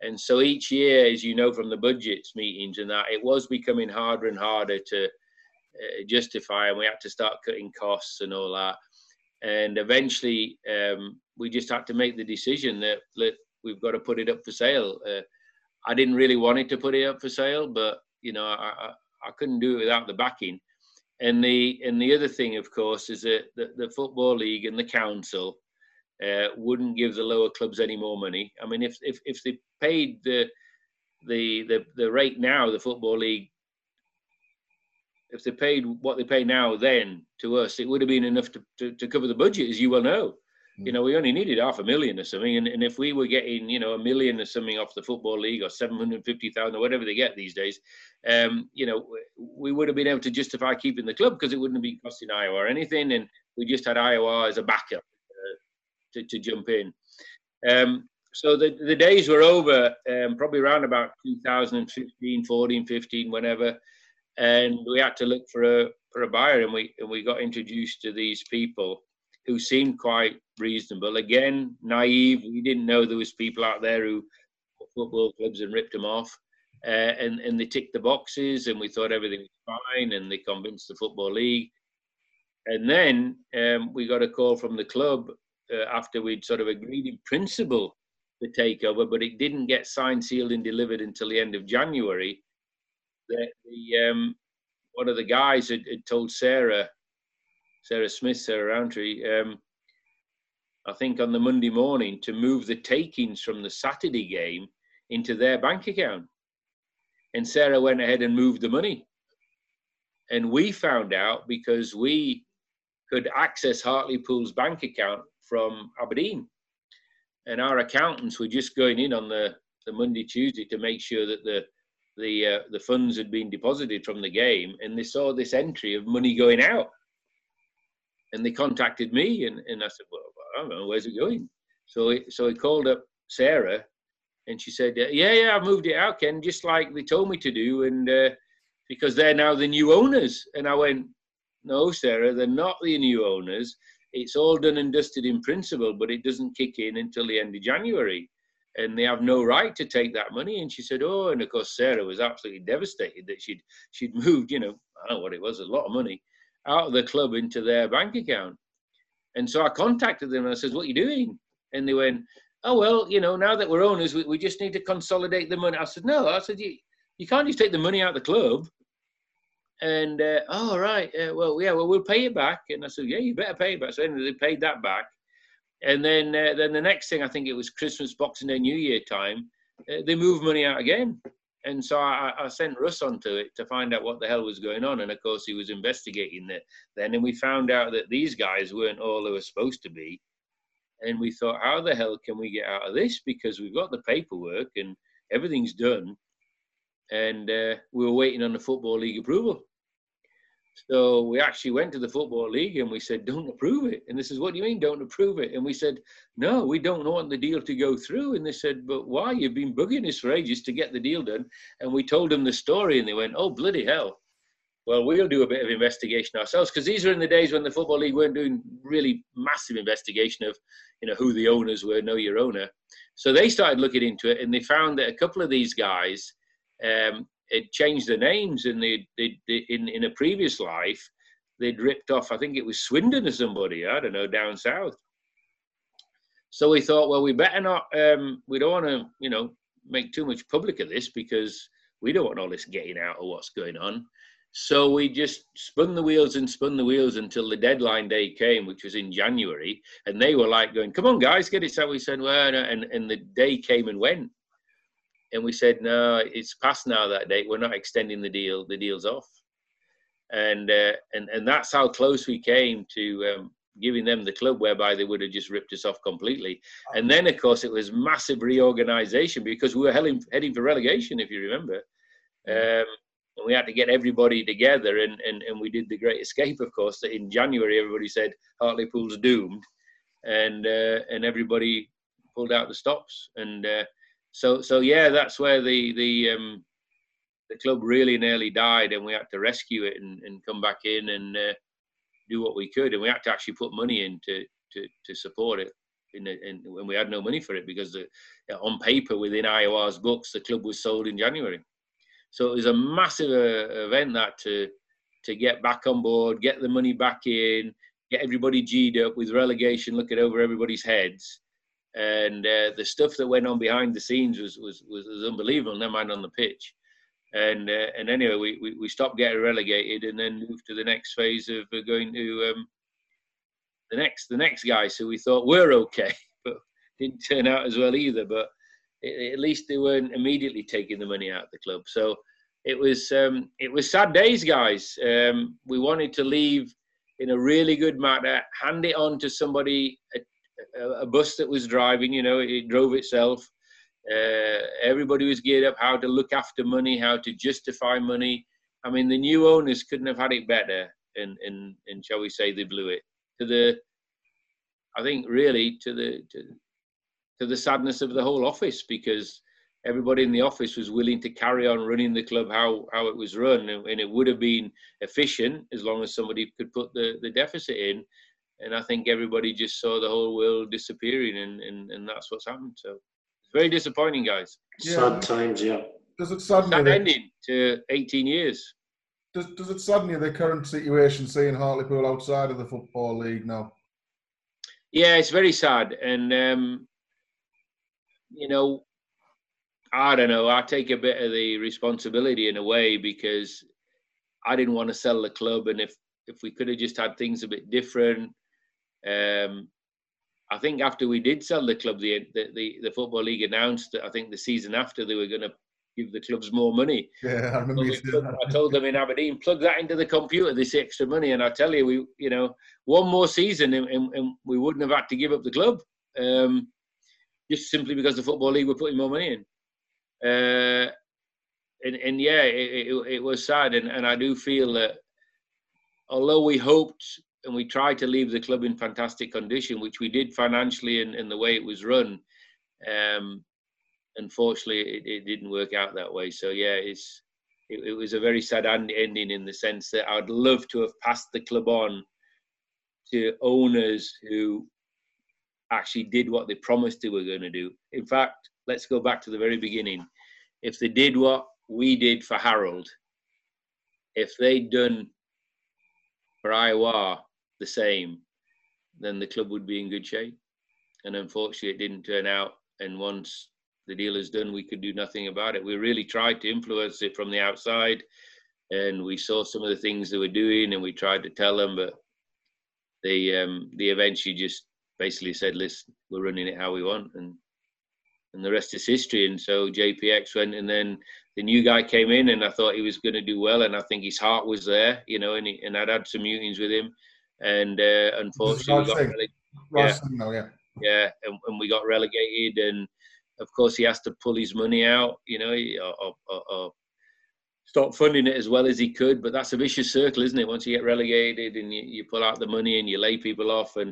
And so each year, as you know from the budgets meetings and that, it was becoming harder and harder to uh, justify, and we had to start cutting costs and all that and eventually um, we just had to make the decision that, that we've got to put it up for sale. Uh, I didn't really want it to put it up for sale, but you know I, I, I, couldn't do it without the backing. And the and the other thing, of course, is that the, the football league and the council uh, wouldn't give the lower clubs any more money. I mean, if if if they paid the the the the rate now, the football league if they paid what they pay now then to us, it would have been enough to, to, to cover the budget, as you well know. You know, we only needed half a million or something. And, and if we were getting, you know, a million or something off the Football League or 750,000 or whatever they get these days, um, you know, we would have been able to justify keeping the club because it wouldn't have been costing IOR or anything. And we just had IOR as a backup uh, to, to jump in. Um, so the, the days were over um, probably around about 2015, 14, 15, whenever and we had to look for a for a buyer, and we and we got introduced to these people who seemed quite reasonable. Again, naive. We didn't know there was people out there who football clubs and ripped them off. uh, and and they ticked the boxes, and we thought everything was fine, and they convinced the football league. And then um, we got a call from the club uh, after we'd sort of agreed in principle the takeover, but it didn't get signed, sealed, and delivered until the end of January. That the um, one of the guys had, had, told Sarah, Sarah Smith, Sarah Roundtree, um, I think on the Monday morning, to move the takings from the Saturday game into their bank account. And Sarah went ahead and moved the money. And we found out because we could access Hartlepool's bank account from Aberdeen. And our accountants were just going in on the, the Monday, Tuesday to make sure that the the uh, the funds had been deposited from the game, and they saw this entry of money going out. And they contacted me, and, and I said, "Well, I don't know, where's it going?" So he, so he called up Sarah, and she said, "Yeah, yeah, I've moved it out, Ken, just like they told me to do, and uh, because they're now the new owners." And I went, "No, Sarah, they're not the new owners it's all done and dusted in principle, but it doesn't kick in until the end of January. And they have no right to take that money. And she said, Oh, and of course, Sarah was absolutely devastated that she'd she'd moved, you know, I don't know what it was, a lot of money out of the club into their bank account. And so I contacted them and I said, What are you doing? And they went, Oh, well, you know, now that we're owners, we, we just need to consolidate the money. I said, No, I said, You, you can't just take the money out of the club and uh, oh right, uh, well yeah, well we'll pay it back. And I said, yeah, you better pay it back. So anyway, they paid that back. And then uh, then the next thing I think it was Christmas, Boxing Day, New Year time, uh, they moved money out again. And so I, I, sent Russ onto it to find out what the hell was going on. And of course, he was investigating it then. And we found out that these guys weren't all they were supposed to be. And we thought, how the hell can we get out of this? Because we've got the paperwork and everything's done and uh, we were waiting on the football league approval. So we actually went to the football league and we said, "Don't approve it." And they said, "What do you mean, don't approve it?" And we said, "No, we don't want the deal to go through." And they said, "But why? You've been bugging us for ages to get the deal done." And we told them the story, and they went, "Oh bloody hell!" Well, we'll do a bit of investigation ourselves because these were in the days when the football league weren't doing really massive investigation of, you know, who the owners were, know your owner. So they started looking into it, and they found that a couple of these guys um, had changed their names in the in, in a previous life, they'd ripped off, I think it was Swindon or somebody, I don't know, down south. So we thought, well, we better not, um, we don't want to, you know, make too much public of this because we don't want all this getting out of what's going on. So we just spun the wheels and spun the wheels until the deadline day came, which was in January. And they were like going, come on, guys, get it. So we said, well, and, and the day came and went and we said no it's past now that date. We're not extending the deal the deal's off. And uh, and and that's how close we came to um, giving them the club whereby they would have just ripped us off completely. And then of course it was massive reorganization because we were heading, heading for relegation if you remember. Um, and we had to get everybody together and, and, and we did the great escape of course that in january everybody said hartlepool's doomed. And uh, and everybody pulled out the stops. And uh, so so yeah, that's where the the um, the club really nearly died, and we had to rescue it and, and come back in and uh, do what we could, and we had to actually put money in to to, to support it. In, in, when we had no money for it because the, on paper within IOR's books the club was sold in January, so it was a massive uh, event that to to get back on board, get the money back in, get everybody g'd up with relegation looking over everybody's heads, and uh, the stuff that went on behind the scenes was was was, was unbelievable. Never mind on the pitch. And uh, and anyway, we, we, we stopped getting relegated and then moved to the next phase of uh, going to um, the next the next guy. So we thought we're okay, but didn't turn out as well either. But it, at least they weren't immediately taking the money out of the club. So it was um, it was sad days, guys. Um, we wanted to leave in a really good manner, hand it on to somebody, a bus that was driving, you know, it drove itself. Uh, everybody was geared up how to look after money, how to justify money. I mean, the new owners couldn't have had it better, and and and shall we say they blew it to the. I think really to the to, to the sadness of the whole office because everybody in the office was willing to carry on running the club how how it was run, and, and it would have been efficient as long as somebody could put the the deficit in and I think everybody just saw the whole world disappearing, and, and, and that's what's happened. So it's very disappointing, guys. Yeah. Sad times, yeah. does it suddenly Sad ending to 18 years. Does, does it sadden you the current situation, seeing Hartlepool outside of the football league now? Yeah, it's very sad, and um, you know, I don't know. I take a bit of the responsibility in a way because I didn't want to sell the club, and if if we could have just had things a bit different, um, I think after we did sell the club, the the the, the football league announced that I think the season after they were going to give the clubs more money. Yeah, I remember we plug-. I told them in Aberdeen, plug that into the computer, this extra money, and I tell you, we, you know, one more season, and, and, and we wouldn't have had to give up the club, um, just simply because the football league were putting more money in. Uh, and, and yeah, it, it, it was sad, and, and I do feel that although we hoped and we tried to leave the club in fantastic condition, which we did financially and, and the way it was run, um, unfortunately, it, it didn't work out that way. So yeah, it's it, it was a very sad ending in the sense that I'd love to have passed the club on to owners who actually did what they promised they were going to do. In fact, let's go back to the very beginning. If they did what we did for Harold, if they'd done for IOR the same, then the club would be in good shape. And unfortunately, it didn't turn out. And once the deal is done, we could do nothing about it. We really tried to influence it from the outside, and we saw some of the things they were doing, and we tried to tell them, but they um, they eventually just basically said, "Listen, we're running it how we want," and and the rest is history. And so JPX went, and then the new guy came in, and I thought he was going to do well, and I think his heart was there, you know, and he, and I'd had some meetings with him, and uh, unfortunately, we got rele- yeah. now, yeah. yeah, and, and we got relegated, and of course he has to pull his money out, you know, or, or, or, stop funding it as well as he could. But that's a vicious circle, isn't it? Once you get relegated and you, you pull out the money and you lay people off, and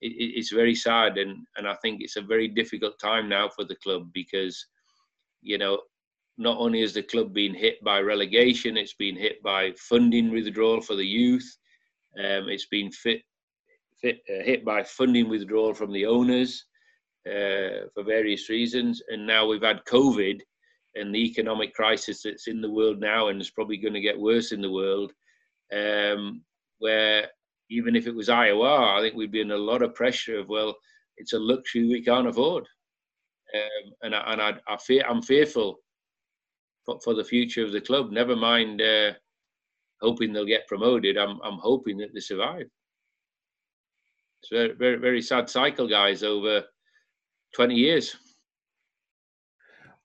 it, it, it's very sad, and and I think it's a very difficult time now for the club because, you know. Not only has the club been hit by relegation, it's been hit by funding withdrawal for the youth. Um, it's been fit fit, uh, hit by funding withdrawal from the owners uh, for various reasons, and now we've had COVID and the economic crisis that's in the world now, and it's probably going to get worse in the world. Um, where even if it was IOR, I think we'd be in a lot of pressure of well, it's a luxury we can't afford, um, and I, and I, I fear I'm fearful for, for the future of the club. Never mind uh, hoping they'll get promoted. I'm I'm hoping that they survive. It's a very, very, very sad cycle, guys, over 20 years.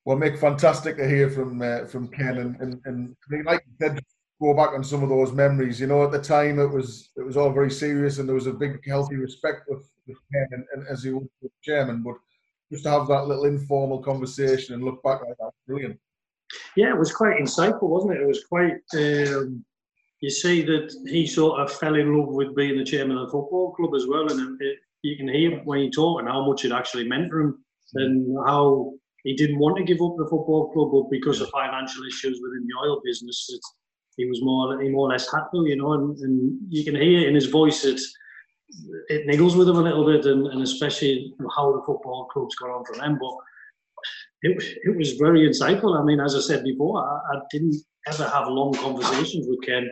Well, Mick, fantastic to hear from uh, from Ken, and, and, and like you said, go back on some of those memories. You know, at the time it was it was all very serious, and there was a big, healthy respect with, with Ken and, and as he was the chairman. But just to have that little informal conversation and look back like that, brilliant. Yeah, it was quite insightful, wasn't it? It was quite. Um, you see that he sort of fell in love with being the chairman of the football club as well, and it, you can hear when he and how much it actually meant to him, and how he didn't want to give up the football club, but because of financial issues within the oil business, it, he was more he more or less had to, you know, and, and you can hear in his voice it it niggles with him a little bit, and, and especially how the football club's got on for them, but it, it was very insightful. I mean, as I said before, I, I didn't ever have long conversations with Ken.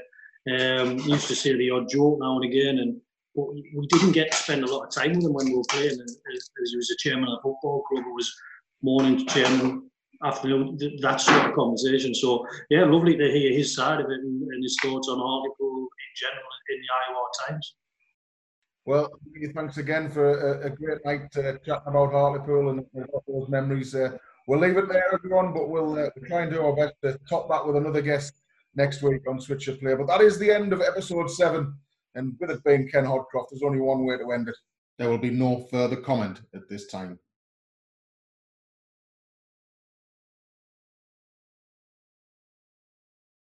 Um, used to say the odd joke now and again, and we didn't get to spend a lot of time with him when we were playing. And as, he was the chairman of the football club, it was morning to chairman, afternoon, that sort of conversation. So yeah, lovely to hear his side of it and, and his thoughts on Hartlepool in general in the IOR Times. Well, thanks again for a, a great night uh, chatting about Hartlepool and those memories. Uh, we'll leave it there, everyone, but we'll, uh, we'll try and do our best to top that with another guest next week on Switch of Play. But that is the end of episode seven. And with it being Ken Hodcroft, there's only one way to end it. There will be no further comment at this time.